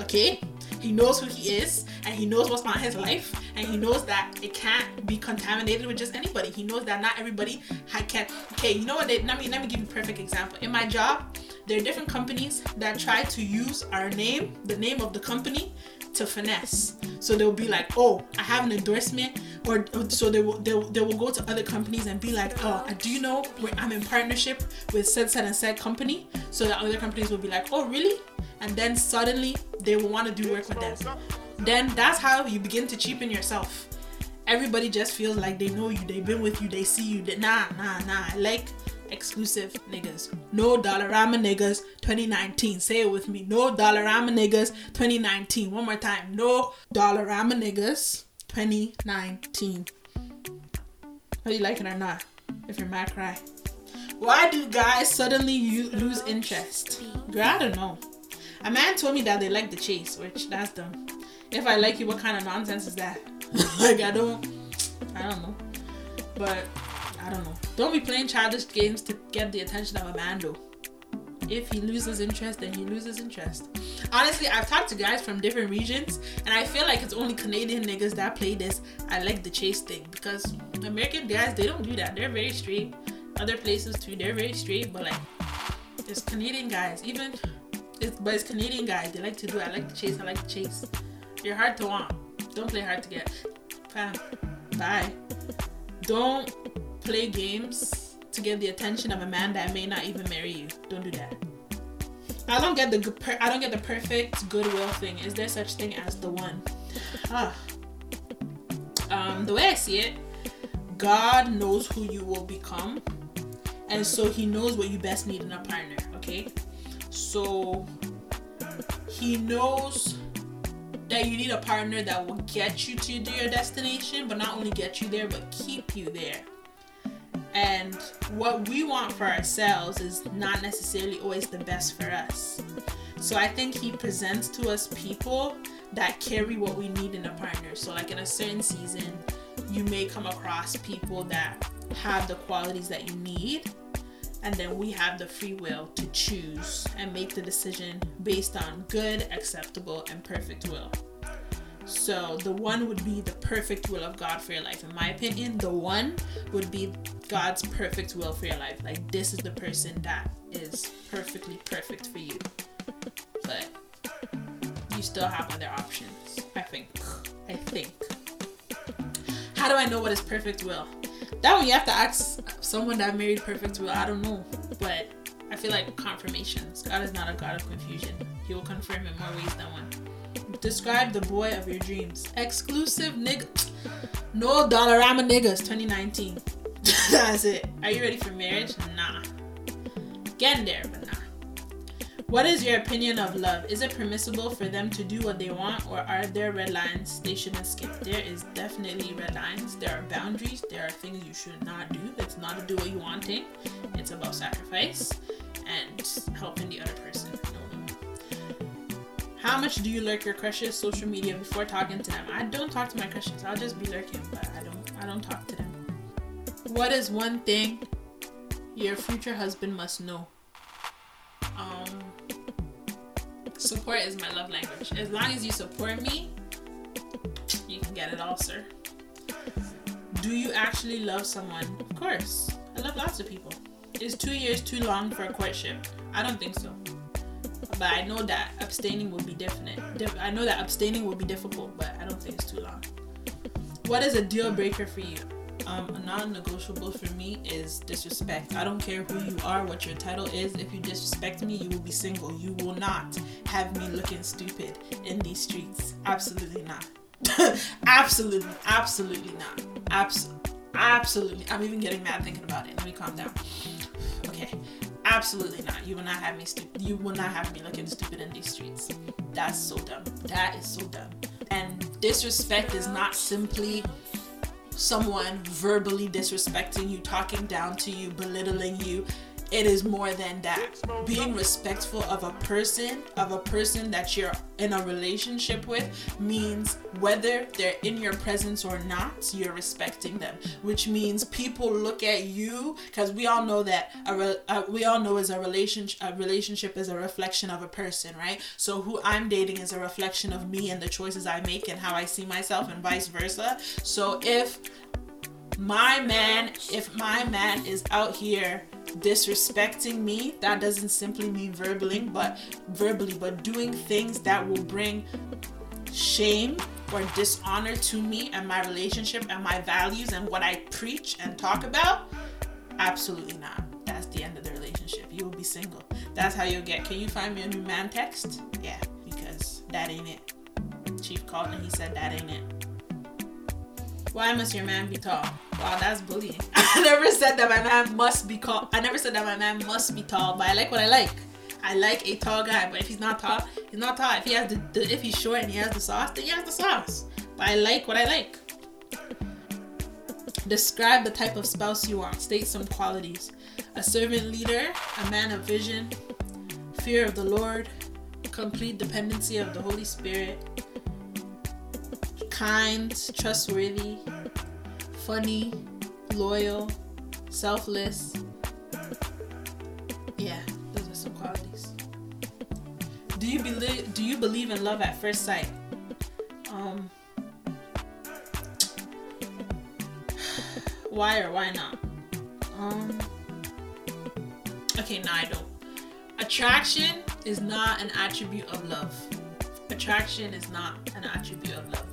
Okay? He knows who he is and he knows what's on his life and he knows that it can't be contaminated with just anybody. He knows that not everybody ha- can okay, you know what they let me let me give you a perfect example. In my job, there are different companies that try to use our name, the name of the company, to finesse. So they'll be like, oh, I have an endorsement, or, so they will they, will- they will go to other companies and be like, oh, uh, do you know where I'm in partnership with said said and said company? So that other companies will be like, oh, really? And then suddenly they will want to do work with them. Then that's how you begin to cheapen yourself. Everybody just feels like they know you, they've been with you, they see you. They, nah, nah, nah. Like exclusive niggas. No Dollarama niggas 2019. Say it with me. No Dollarama niggas 2019. One more time. No Dollarama niggas 2019. Whether you like it or not. If you're mad, cry. Why do guys suddenly you lose interest? Girl, I don't know. A man told me that they like the chase, which that's dumb. If I like you, what kind of nonsense is that? like I don't, I don't know. But I don't know. Don't be playing childish games to get the attention of a man though. If he loses interest, then he loses interest. Honestly, I've talked to guys from different regions, and I feel like it's only Canadian niggas that play this. I like the chase thing because American guys they don't do that. They're very straight. Other places too, they're very straight. But like, it's Canadian guys. Even it's but it's Canadian guys. They like to do. I like the chase. I like the chase. You're hard to want. Don't play hard to get. Bye. Don't play games to get the attention of a man that may not even marry you. Don't do that. I don't get the per- I don't get the perfect goodwill thing. Is there such thing as the one? Ah. Um, the way I see it, God knows who you will become, and so He knows what you best need in a partner. Okay, so He knows that you need a partner that will get you to your destination, but not only get you there, but keep you there. And what we want for ourselves is not necessarily always the best for us. So I think he presents to us people that carry what we need in a partner. So, like in a certain season, you may come across people that have the qualities that you need, and then we have the free will to choose and make the decision based on good, acceptable, and perfect will. So the one would be the perfect will of God for your life. In my opinion, the one would be God's perfect will for your life. Like this is the person that is perfectly perfect for you. But you still have other options. I think. I think. How do I know what is perfect will? That one you have to ask someone that married perfect will. I don't know. But I feel like confirmations. God is not a God of confusion. He will confirm in more ways than one. Describe the boy of your dreams. Exclusive nigga. No Dollarama niggas 2019. That's it. Are you ready for marriage? Nah. Getting there, but nah. What is your opinion of love? Is it permissible for them to do what they want, or are there red lines they shouldn't skip? There is definitely red lines. There are boundaries. There are things you should not do. It's not a do what you want thing. It's about sacrifice and helping the other person. How much do you lurk your crushes social media before talking to them? I don't talk to my crushes. I'll just be lurking, but I don't. I don't talk to them. What is one thing your future husband must know? Um, support is my love language. As long as you support me, you can get it all, sir. Do you actually love someone? Of course. I love lots of people. Is two years too long for a courtship? I don't think so. But I know that abstaining will be. Dif- I know that abstaining would be difficult, but I don't think it's too long. What is a deal breaker for you? Um, a non-negotiable for me is disrespect. I don't care who you are, what your title is. If you disrespect me, you will be single. You will not have me looking stupid in these streets. Absolutely not. absolutely, absolutely not. Abs- absolutely. I'm even getting mad thinking about it. Let me calm down. Okay. Absolutely not. You will not have me stupid. You will not have me looking stupid in these streets. That's so dumb. That is so dumb. And disrespect is not simply someone verbally disrespecting you, talking down to you, belittling you it is more than that. Being respectful of a person, of a person that you're in a relationship with, means whether they're in your presence or not, you're respecting them. Which means people look at you because we all know that a, re, we all know is a relationship. A relationship is a reflection of a person, right? So who I'm dating is a reflection of me and the choices I make and how I see myself, and vice versa. So if my man, if my man is out here disrespecting me, that doesn't simply mean verbally, but verbally, but doing things that will bring shame or dishonor to me and my relationship and my values and what I preach and talk about, absolutely not. That's the end of the relationship. You will be single. That's how you'll get. Can you find me a new man text? Yeah, because that ain't it. Chief called and he said that ain't it. Why must your man be tall? Wow, that's bullying. I never said that my man must be tall. I never said that my man must be tall, but I like what I like. I like a tall guy, but if he's not tall, he's not tall. If he has the, the if he's short and he has the sauce, then he has the sauce. But I like what I like. Describe the type of spouse you want. State some qualities. A servant leader, a man of vision, fear of the Lord, complete dependency of the Holy Spirit, kind, trustworthy, funny, loyal, selfless. Yeah, those are some qualities. Do you believe do you believe in love at first sight? Um why or why not? Um Okay, no, I don't. Attraction is not an attribute of love. Attraction is not an attribute of love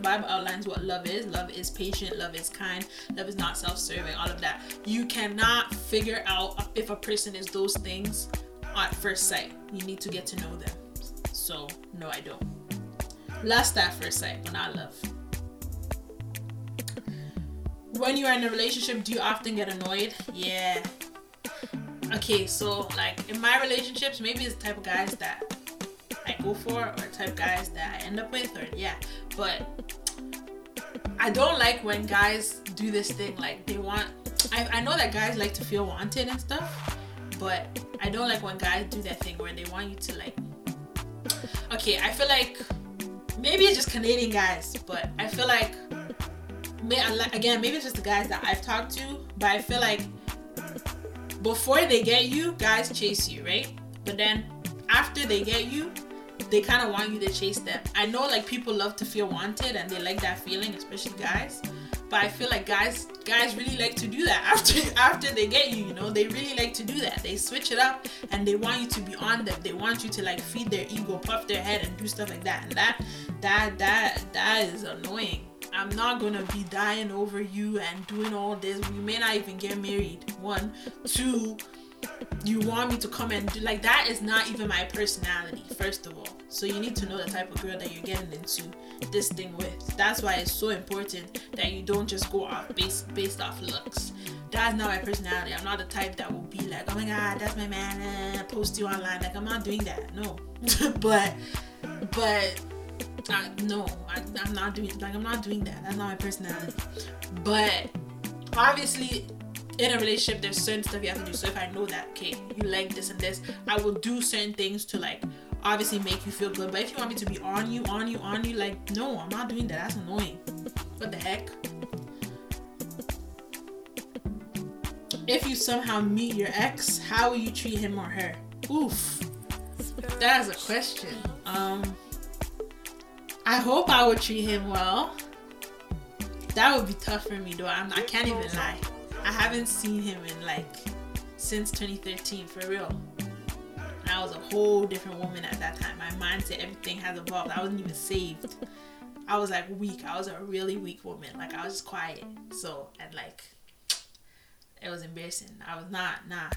the Bible outlines what love is. Love is patient, love is kind, love is not self serving, all of that. You cannot figure out if a person is those things at first sight. You need to get to know them. So, no, I don't. Lust at first sight, but not love. When you are in a relationship, do you often get annoyed? Yeah. Okay, so like in my relationships, maybe it's the type of guys that I go for or type guys that I end up with or yeah. But I don't like when guys do this thing like they want I, I know that guys like to feel wanted and stuff, but I don't like when guys do that thing where they want you to like Okay, I feel like maybe it's just Canadian guys, but I feel like again, maybe it's just the guys that I've talked to, but I feel like before they get you, guys chase you, right? But then after they get you, they kind of want you to chase them. I know like people love to feel wanted and they like that feeling, especially guys. But I feel like guys guys really like to do that after after they get you, you know, they really like to do that. They switch it up and they want you to be on them. They want you to like feed their ego, puff their head and do stuff like that. And that that that that is annoying. I'm not gonna be dying over you and doing all this. We may not even get married. One, two, you want me to come and do like that is not even my personality first of all so you need to know the type of girl that you're getting into this thing with. That's why it's so important that you don't just go off based based off looks. That's not my personality. I'm not the type that will be like oh my god that's my man post you online. Like i'm not doing that. No. But but uh, no I, i'm not doing like i'm not doing that. That's not my personality. But obviously in a relationship, there's certain stuff you have to do. So if I know that, okay, you like this and this, I will do certain things to like obviously make you feel good. But if you want me to be on you, on you, on you, like, no, I'm not doing that. That's annoying. What the heck? If you somehow meet your ex, how will you treat him or her? Oof. That is a question. Um I hope I would treat him well. That would be tough for me though. I'm, I can't even lie. I haven't seen him in like since 2013 for real. I was a whole different woman at that time. My mindset, everything has evolved. I wasn't even saved. I was like weak. I was a really weak woman. Like I was just quiet. So and like it was embarrassing. I was not nah.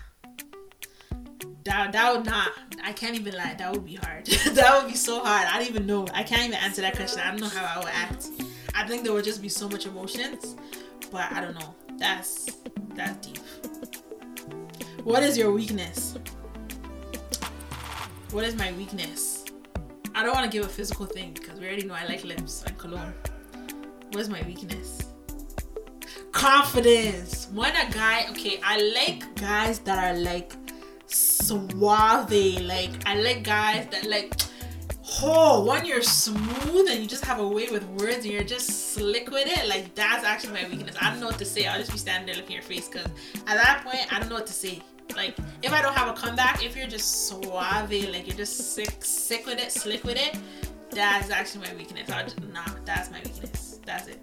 That that would not. I can't even lie. That would be hard. that would be so hard. I don't even know. I can't even answer that question. I don't know how I would act. I think there would just be so much emotions, but I don't know. That's that's deep. What is your weakness? What is my weakness? I don't want to give a physical thing because we already know I like lips and cologne. What's my weakness? Confidence. When a guy, okay, I like guys that are like suave. Like I like guys that like oh, when you're smooth and you just have a way with words and you're just slick with it, like that's actually my weakness. I don't know what to say. I'll just be standing there looking at your face because at that point, I don't know what to say. Like if I don't have a comeback, if you're just suave, like you're just sick, sick with it, slick with it, that's actually my weakness. I just, that's my weakness. That's it.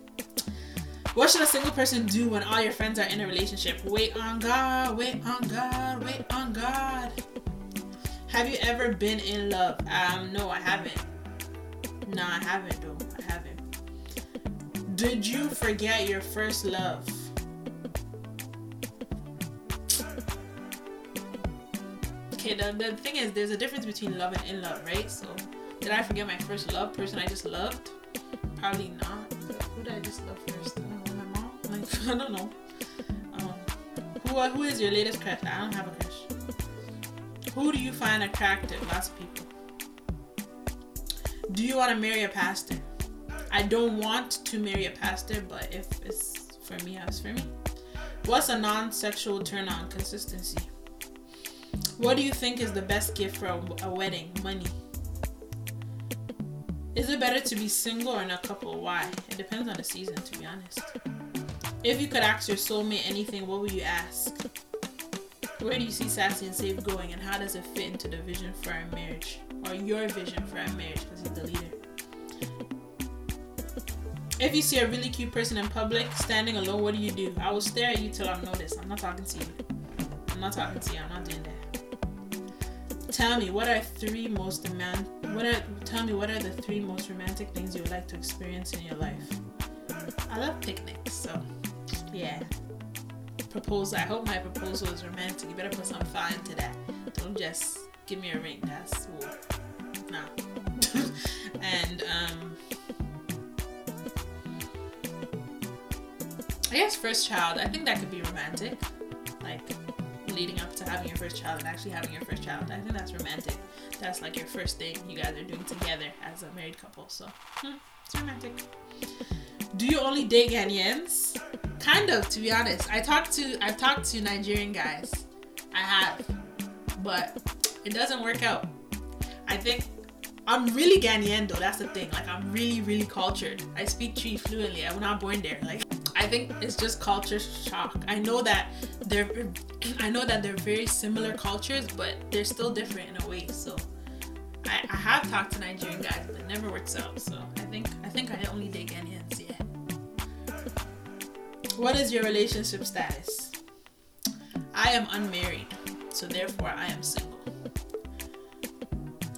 What should a single person do when all your friends are in a relationship? Wait on God, wait on God, wait on God. Have you ever been in love? Um, no, I haven't. No, I haven't though. I haven't. Did you forget your first love? Okay, the, the thing is, there's a difference between love and in love, right? So, did I forget my first love person I just loved? Probably not. Who did I just love first? I don't know, my mom? Like, I don't know. Um, who, who is your latest crush? I don't have a crush. Who do you find attractive? Lots of people. Do you want to marry a pastor? I don't want to marry a pastor, but if it's for me, it's for me. What's a non sexual turn on? Consistency. What do you think is the best gift for a, wedding? Money. Is it better to be single or in a couple? Why? It depends on the season, to be honest. If you could ask your soulmate anything, what would you ask? Where do you see Sassy and Saved going, and how does it fit into the vision for our marriage, or your vision for our marriage? Because he's the leader. If you see a really cute person in public standing alone, what do you do? I will stare at you till I'm noticed. I'm not talking to you. I'm not talking to you. I'm not doing that. Tell me, what are three most demand? What are? Tell me, what are the three most romantic things you would like to experience in your life? I love picnics, so yeah proposal. I hope my proposal is romantic. You better put some thought into that. Don't just give me a ring. That's well, nah. and um, I guess first child. I think that could be romantic. Like leading up to having your first child and actually having your first child. I think that's romantic. That's like your first thing you guys are doing together as a married couple. So hmm, it's romantic. Do you only date Ghanaians? Kind of, to be honest. I talked to I've talked to Nigerian guys. I have. But it doesn't work out. I think I'm really Ghanaian though, that's the thing. Like I'm really, really cultured. I speak Twi fluently. I was not born there. Like I think it's just culture shock. I know that they're I know that they're very similar cultures, but they're still different in a way. So I, I have talked to Nigerian guys, but it never works out. So I think I think I only date Ghanaians, yeah. What is your relationship status? I am unmarried, so therefore I am single.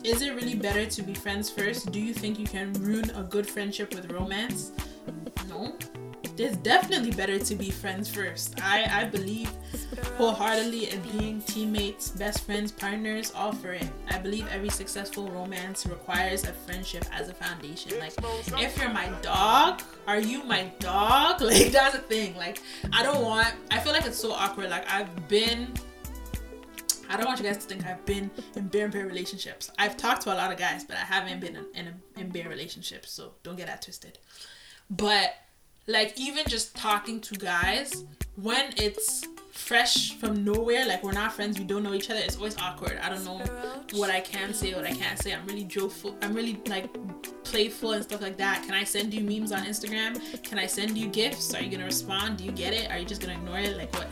Is it really better to be friends first? Do you think you can ruin a good friendship with romance? No. It's definitely better to be friends first. I, I believe wholeheartedly in being teammates, best friends, partners, all for it. I believe every successful romance requires a friendship as a foundation. Like, if you're my dog, are you my dog? Like, that's a thing. Like, I don't want, I feel like it's so awkward. Like, I've been I don't want you guys to think I've been in bear and bear relationships. I've talked to a lot of guys, but I haven't been in, in, in bear relationships, so don't get that twisted. But like even just talking to guys when it's fresh from nowhere like we're not friends we don't know each other it's always awkward. I don't know what i can say what i can't say. I'm really joyful i'm really like playful and stuff like that. Can i send you memes on instagram? Can i send you gifts? Are you gonna respond? Do you get it? Are you just gonna ignore it? Like what?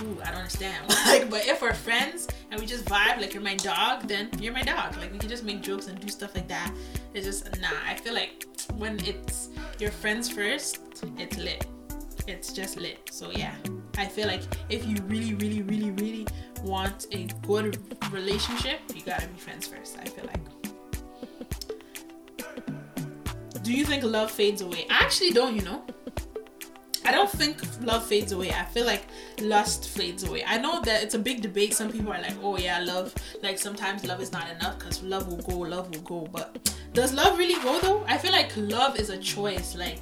Ooh i don't understand. Like but if we're friends and we just vibe like you're my dog then you're my dog. Like we can just make jokes and do stuff like that. It's just nah i feel like when it's your friends first it's lit it's just lit so yeah i feel like if you really really really really want a good relationship you gotta be friends first i feel like do you think love fades away i actually don't you know I don't think love fades away. I feel like lust fades away. I know that it's a big debate. Some people are like, oh yeah, love, like sometimes love is not enough because love will go, love will go. But does love really go though? I feel like love is a choice. Like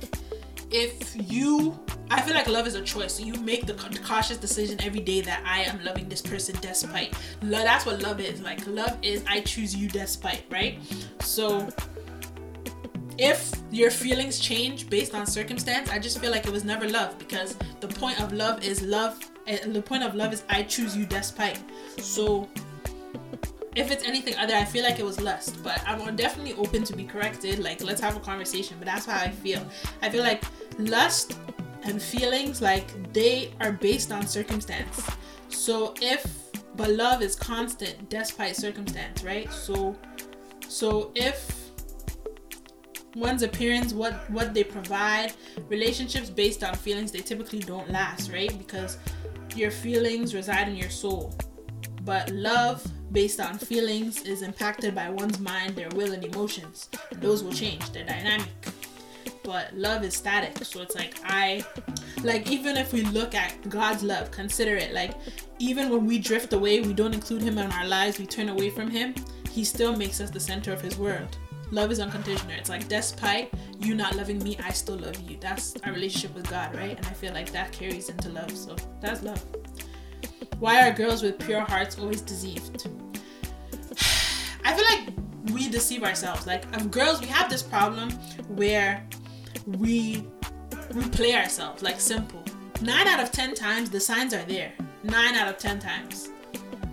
if you I feel like love is a choice. So you make the cautious decision every day that I am loving this person despite. Love, that's what love is. Like love is I choose you despite, right? So if your feelings change based on circumstance, I just feel like it was never love because the point of love is love. And the point of love is I choose you despite. So if it's anything other, I feel like it was lust. But I'm definitely open to be corrected. Like let's have a conversation. But that's how I feel. I feel like lust and feelings like they are based on circumstance. So if but love is constant despite circumstance, right? So so if one's appearance, what what they provide, relationships based on feelings, they typically don't last, right? Because your feelings reside in your soul. But love based on feelings is impacted by one's mind, their will, and emotions. Those will change, they're dynamic. But love is static. So it's like, I, like, even if we look at God's love, consider it like, even when we drift away, we don't include Him in our lives, we turn away from Him, He still makes us the center of His world love is unconditional. It's like despite you not loving me, I still love you. That's our relationship with God, right? And I feel like that carries into love. So that's love. Why are girls with pure hearts always deceived? I feel like we deceive ourselves. Like girls, we have this problem where we we play ourselves. Like simple. Nine out of ten times the signs are there. Nine out of ten times.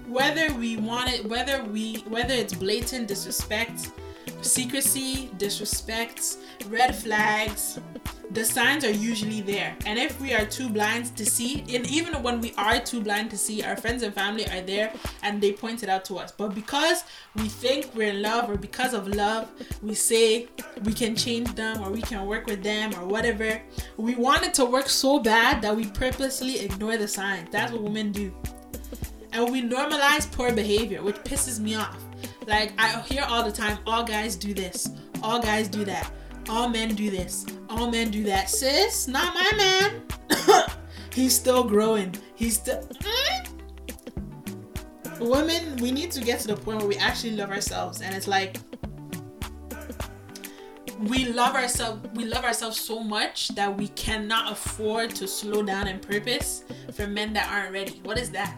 Whether we want it, whether we whether it's blatant disrespect, secrecy, disrespect, red flags, the signs are usually there. And if we are too blind to see, and even when we are too blind to see, our friends and family are there and they point it out to us. But because we think we're in love or because of love, we say we can change them or we can work with them or whatever. We want it to work so bad that we purposely ignore the signs. That's what women do. And we normalize poor behavior, which pisses me off like I hear all the time, all guys do this, all guys do that, all men do this, all men do that. Sis, not my man. He's still growing. He's still. Mm? Women, we need to get to the point where we actually love ourselves, and it's like we love ourselves we love ourselves so much that we cannot afford to slow down in purpose for men that aren't ready what is that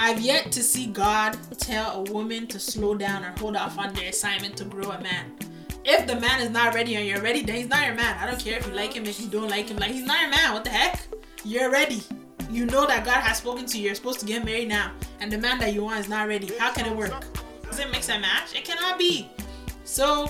I've yet to see God tell a woman to slow down or hold off on their assignment to grow a man. If the man is not ready and you're ready, then he's not your man. I don't care if you like him, if you don't like him. Like, he's not your man. What the heck? You're ready. You know that God has spoken to you. You're supposed to get married now. And the man that you want is not ready. How can it work? Does it mix and match? It cannot be. So,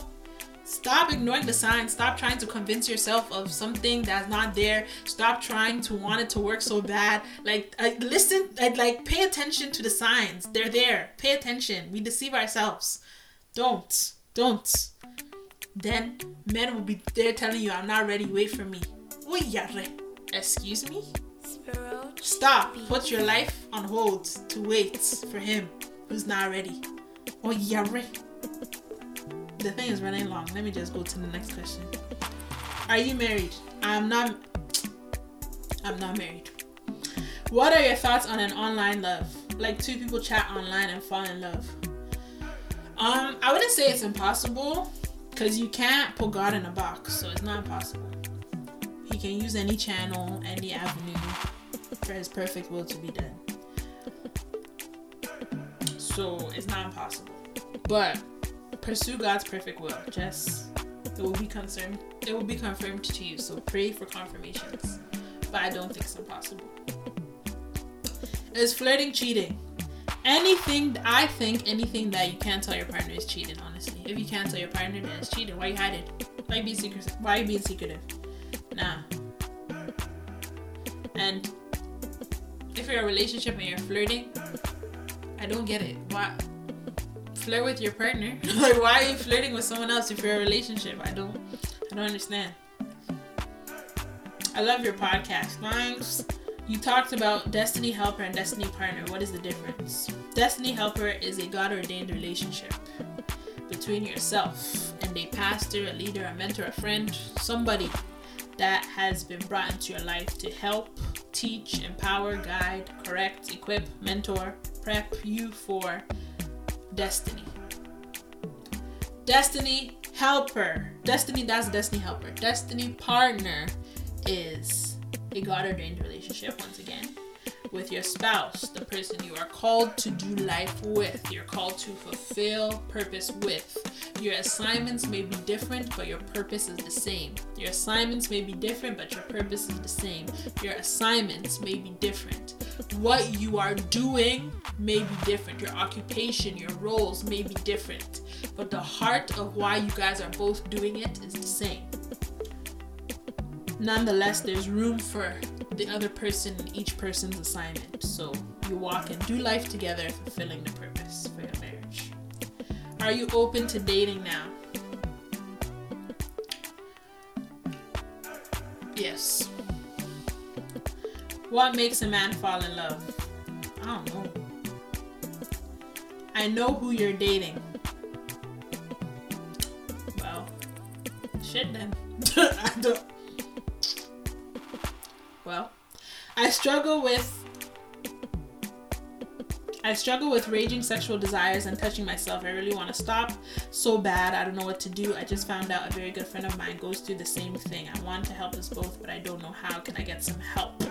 Stop ignoring the signs. Stop trying to convince yourself of something that's not there. Stop trying to want it to work so bad. Like, uh, listen, uh, like, pay attention to the signs. They're there. Pay attention. We deceive ourselves. Don't. Don't. Then men will be there telling you, I'm not ready. Wait for me. Excuse me? Stop. Put your life on hold to wait for him who's not ready. Oh, the thing is running long. Let me just go to the next question. Are you married? I'm not. I'm not married. What are your thoughts on an online love? Like two people chat online and fall in love. Um, I wouldn't say it's impossible because you can't put God in a box, so it's not impossible. He can use any channel, any avenue for His perfect will to be done. So it's not impossible, but pursue God's perfect will. Just it will be confirmed. It will be confirmed to you. So pray for confirmations. But I don't think it's impossible. Is flirting cheating? Anything I think anything that you can't tell your partner is cheating. Honestly, if you can't tell your partner that it's cheating, why you hide it? Why be secretive? Why you being secretive? Nah. And if you're in a relationship and you're flirting, I don't get it. Why? flirt with your partner. like, why are you flirting with someone else if you're in a relationship? I don't, I don't understand. I love your podcast. Thanks. You talked about destiny helper and destiny partner. What is the difference? Destiny helper is a God ordained relationship between yourself and a pastor, a leader, a mentor, a friend, somebody that has been brought into your life to help, teach, empower, guide, correct, equip, mentor, prep you for destiny. Destiny helper. Destiny, that's destiny helper. Destiny partner is a God ordained relationship once again with your spouse, the person you are called to do life with, you're called to fulfill purpose with. Your assignments may be different, but your purpose is the same. Your assignments may be different, but your purpose is the same. Your assignments may be different. What you are doing may be different. Your occupation, your roles may be different, but the heart of why you guys are both doing it is the same. Nonetheless, there's room for the other person in each person's assignment. So you walk and do life together, fulfilling the purpose for your marriage. Are you open to dating now? Yes. What makes a man fall in love? I don't know. I know who you're dating. Well, shit then. I don't. Well, I struggle with I struggle with raging sexual desires and touching myself. I really want to stop so bad. I don't know what to do. I just found out a very good friend of mine goes through the same thing. I want to help us both, but I don't know how. Can I get some help?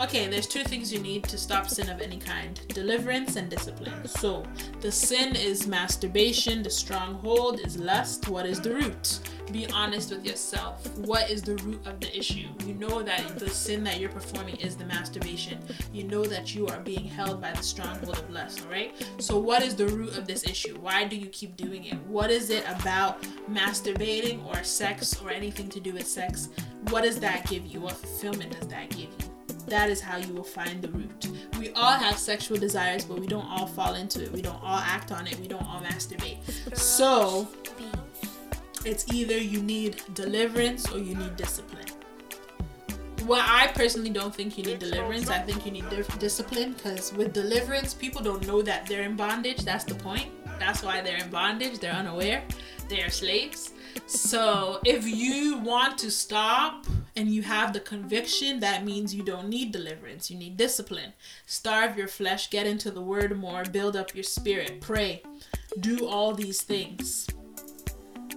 Okay, there's two things you need to stop sin of any kind deliverance and discipline. So, the sin is masturbation, the stronghold is lust. What is the root? Be honest with yourself. What is the root of the issue? You know that the sin that you're performing is the masturbation. You know that you are being held by the stronghold of lust, alright? So, what is the root of this issue? Why do you keep doing it? What is it about masturbating or sex or anything to do with sex? What does that give you? What fulfillment does that give you? that is how you will find the root. We all have sexual desires, but we don't all fall into it. We don't all act on it. We don't all masturbate. So it's either you need deliverance or you need discipline. Well, I personally don't think you need deliverance. I think you need discipline because with deliverance, people don't know that they're in bondage. That's the point. That's why they're in bondage. They're unaware. They are slaves. So if you want to stop and you have the conviction, that means you don't need deliverance. You need discipline. Starve your flesh, get into the word more, build up your spirit, pray, do all these things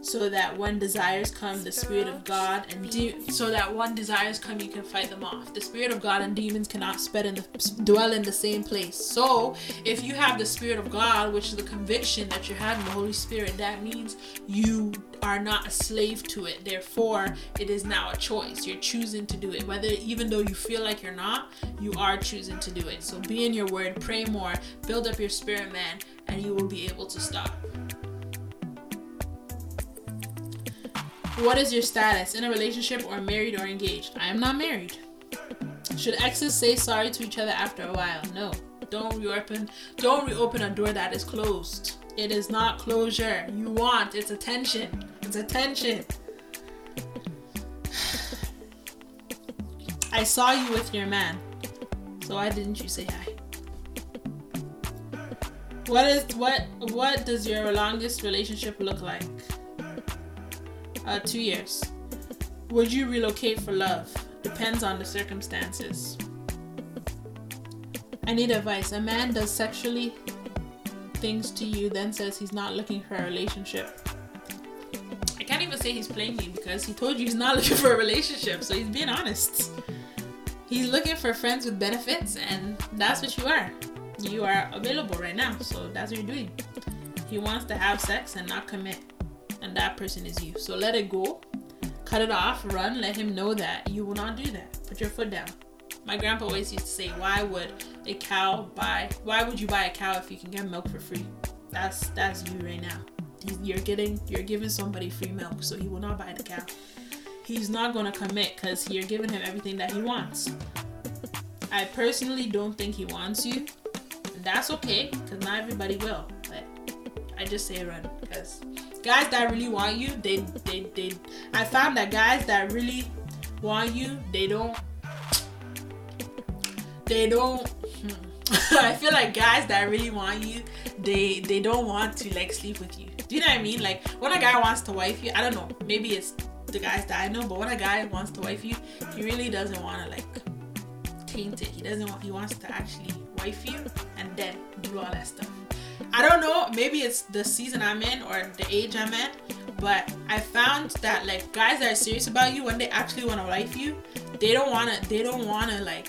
so that when desires come, the Spirit of God and de- so that when desires come, you can fight them off. The Spirit of God and demons cannot in the, dwell in the same place. So, if you have the Spirit of God, which is the conviction that you have in the Holy Spirit, that means you are not a slave to it. Therefore, it is now a choice. You're choosing to do it. Whether even though you feel like you're not, you are choosing to do it. So be in your word, pray more, build up your spirit, man, and you will be able to stop. What is your status in a relationship or married or engaged? I am not married. Should exes say sorry to each other after a while? No. Don't reopen don't reopen a door that is closed. It is not closure. You want it's attention. It's attention. I saw you with your man. So why didn't you say hi? What is what what does your longest relationship look like? Uh, two years. Would you relocate for love? Depends on the circumstances. I need advice. A man does sexually things to you, then says he's not looking for a relationship. I can't even say he's playing you because he told you he's not looking for a relationship, so he's being honest. He's looking for friends with benefits, and that's what you are. You are available right now, so that's what you're doing. He wants to have sex and not commit and that person is you. So let it go, cut it off, run, let him know that you will not do that. Put your foot down. My grandpa always used to say, Why would a cow buy why would you buy a cow if you can get milk for free? That's that's you right now. You're getting you're giving somebody free milk, so he will not buy the cow. He's not gonna commit because you're giving him everything that he wants. I personally don't think he wants you. That's okay, because not everybody will. But I just say run because guys that really want you, they they they. I found that guys that really want you, they don't. They don't. Hmm. I feel like guys that really want you, they they don't want to like sleep with you. Do you know what I mean? Like when a guy wants to wife you, I don't know. Maybe it's the guys that I know, but when a guy wants to wife you, he really doesn't want to like taint it. He doesn't want. He wants to actually wife you and then do all that stuff. I don't know. Maybe it's the season I'm in or the age I'm in, But I found that like guys that are serious about you when they actually want to wife you, they don't wanna they don't wanna like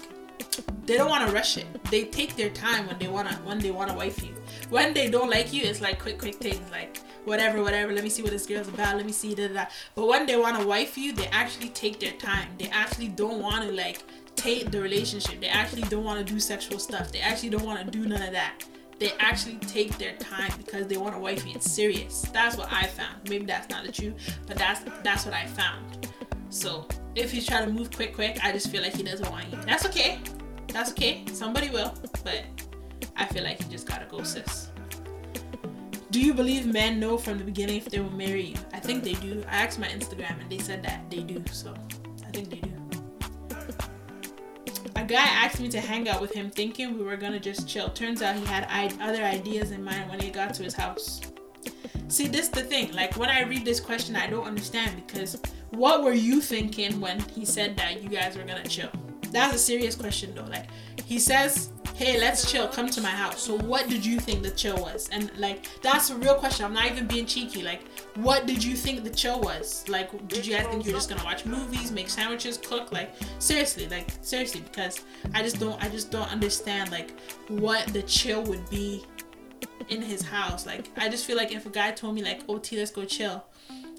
they don't wanna rush it. They take their time when they wanna when they wanna wife you. When they don't like you, it's like quick quick things like whatever whatever. Let me see what this girl's about. Let me see da da. But when they wanna wife you, they actually take their time. They actually don't wanna like take the relationship. They actually don't wanna do sexual stuff. They actually don't wanna do none of that they actually take their time because they want a wifey. It's serious. That's what I found. Maybe that's not the truth, but that's that's what I found. So if he's trying to move quick, quick, I just feel like he doesn't want you. That's okay. That's okay. Somebody will, but I feel like you just gotta go, sis. Do you believe men know from the beginning if they will marry you? I think they do. I asked my Instagram and they said that they do. So I think they do guy asked me to hang out with him thinking we were gonna just chill. Turns out he had I- other ideas in mind when he got to his house. See, this the thing. Like when I read this question, I don't understand because what were you thinking when he said that you guys were gonna chill? That's a serious question though. Like he says hey, let's chill, come to my house. So what did you think the chill was? And like that's a real question. I'm not even being cheeky. Like, what did you think the chill was? Like, did you guys think you were just gonna watch movies, make sandwiches, cook? Like, seriously, like seriously, because I just don't I just don't understand like what the chill would be in his house. Like I just feel like if a guy told me like, oh T, let's go chill.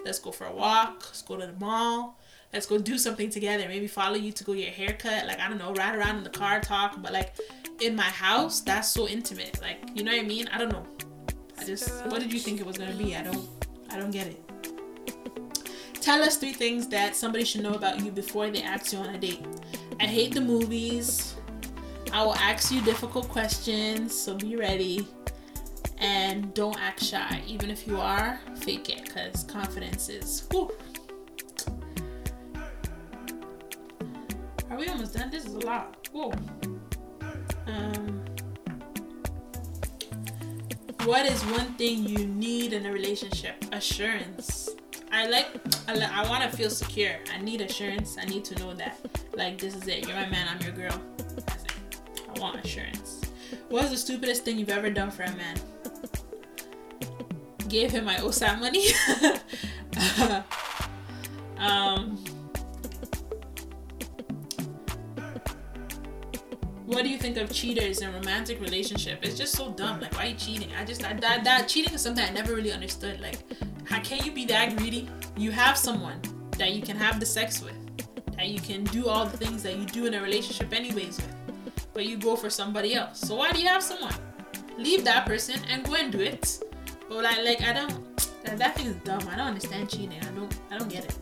Let's go for a walk, let's go to the mall let's go do something together. Maybe follow you to go get your haircut. Like I don't know, ride around in the car, talk. But like in my house, that's so intimate. Like, you know what I mean? I don't know. I just what did you think it was gonna be? I don't I don't get it. Tell us three things that somebody should know about you before they ask you on a date. I hate the movies. I will ask you difficult questions, so be ready. And don't act shy. Even if you are, fake it, because confidence is whew. Are we almost done? This is a lot. Whoa. Um, what is one thing you need in a relationship? Assurance. I like, I, want to feel secure. I need assurance. I need to know that, like, this is it. You're my man. I'm your girl. I want assurance. What's the stupidest thing you've ever done for a man? Gave him my OSAP money. um, what do you think of cheaters in romantic relationship? It's just so dumb. Like, why are you cheating? I just that that cheating is something I never really understood. Like, how can you be that greedy? You have someone that you can have the sex with, that you can do all the things that you do in a relationship anyways with, but you go for somebody else. So why do you have someone? Leave that person and go and do it. But like, like I don't. That, that thing is dumb. I don't understand cheating. I don't. I don't get it.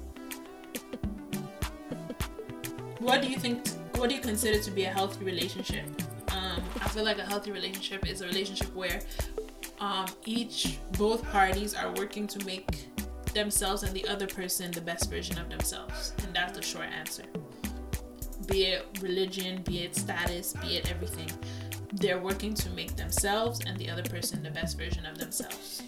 What do you think? What do you consider to be a healthy relationship? Um, I feel like a healthy relationship is a relationship where um, each both parties are working to make themselves and the other person the best version of themselves, and that's the short answer. Be it religion, be it status, be it everything, they're working to make themselves and the other person the best version of themselves.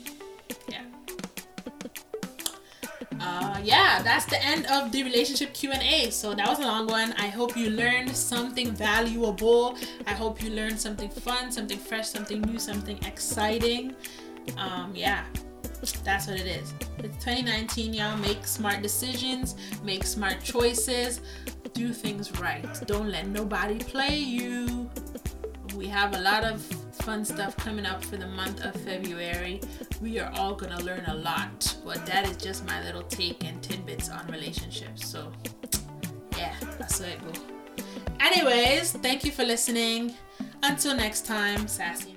Uh, yeah, that's the end of the relationship Q&A. So that was a long one. I hope you learned something valuable. I hope you learned something fun, something fresh, something new, something exciting. Um, yeah, that's what it is. It's 2019, y'all. Make smart decisions, make smart choices, do things right. Don't let nobody play you. We have a lot of fun stuff coming up for the month of February. We are all gonna learn a lot, but that is just my little take and tidbits on relationships. So, yeah, that's where it goes. Anyways, thank you for listening. Until next time, sassy.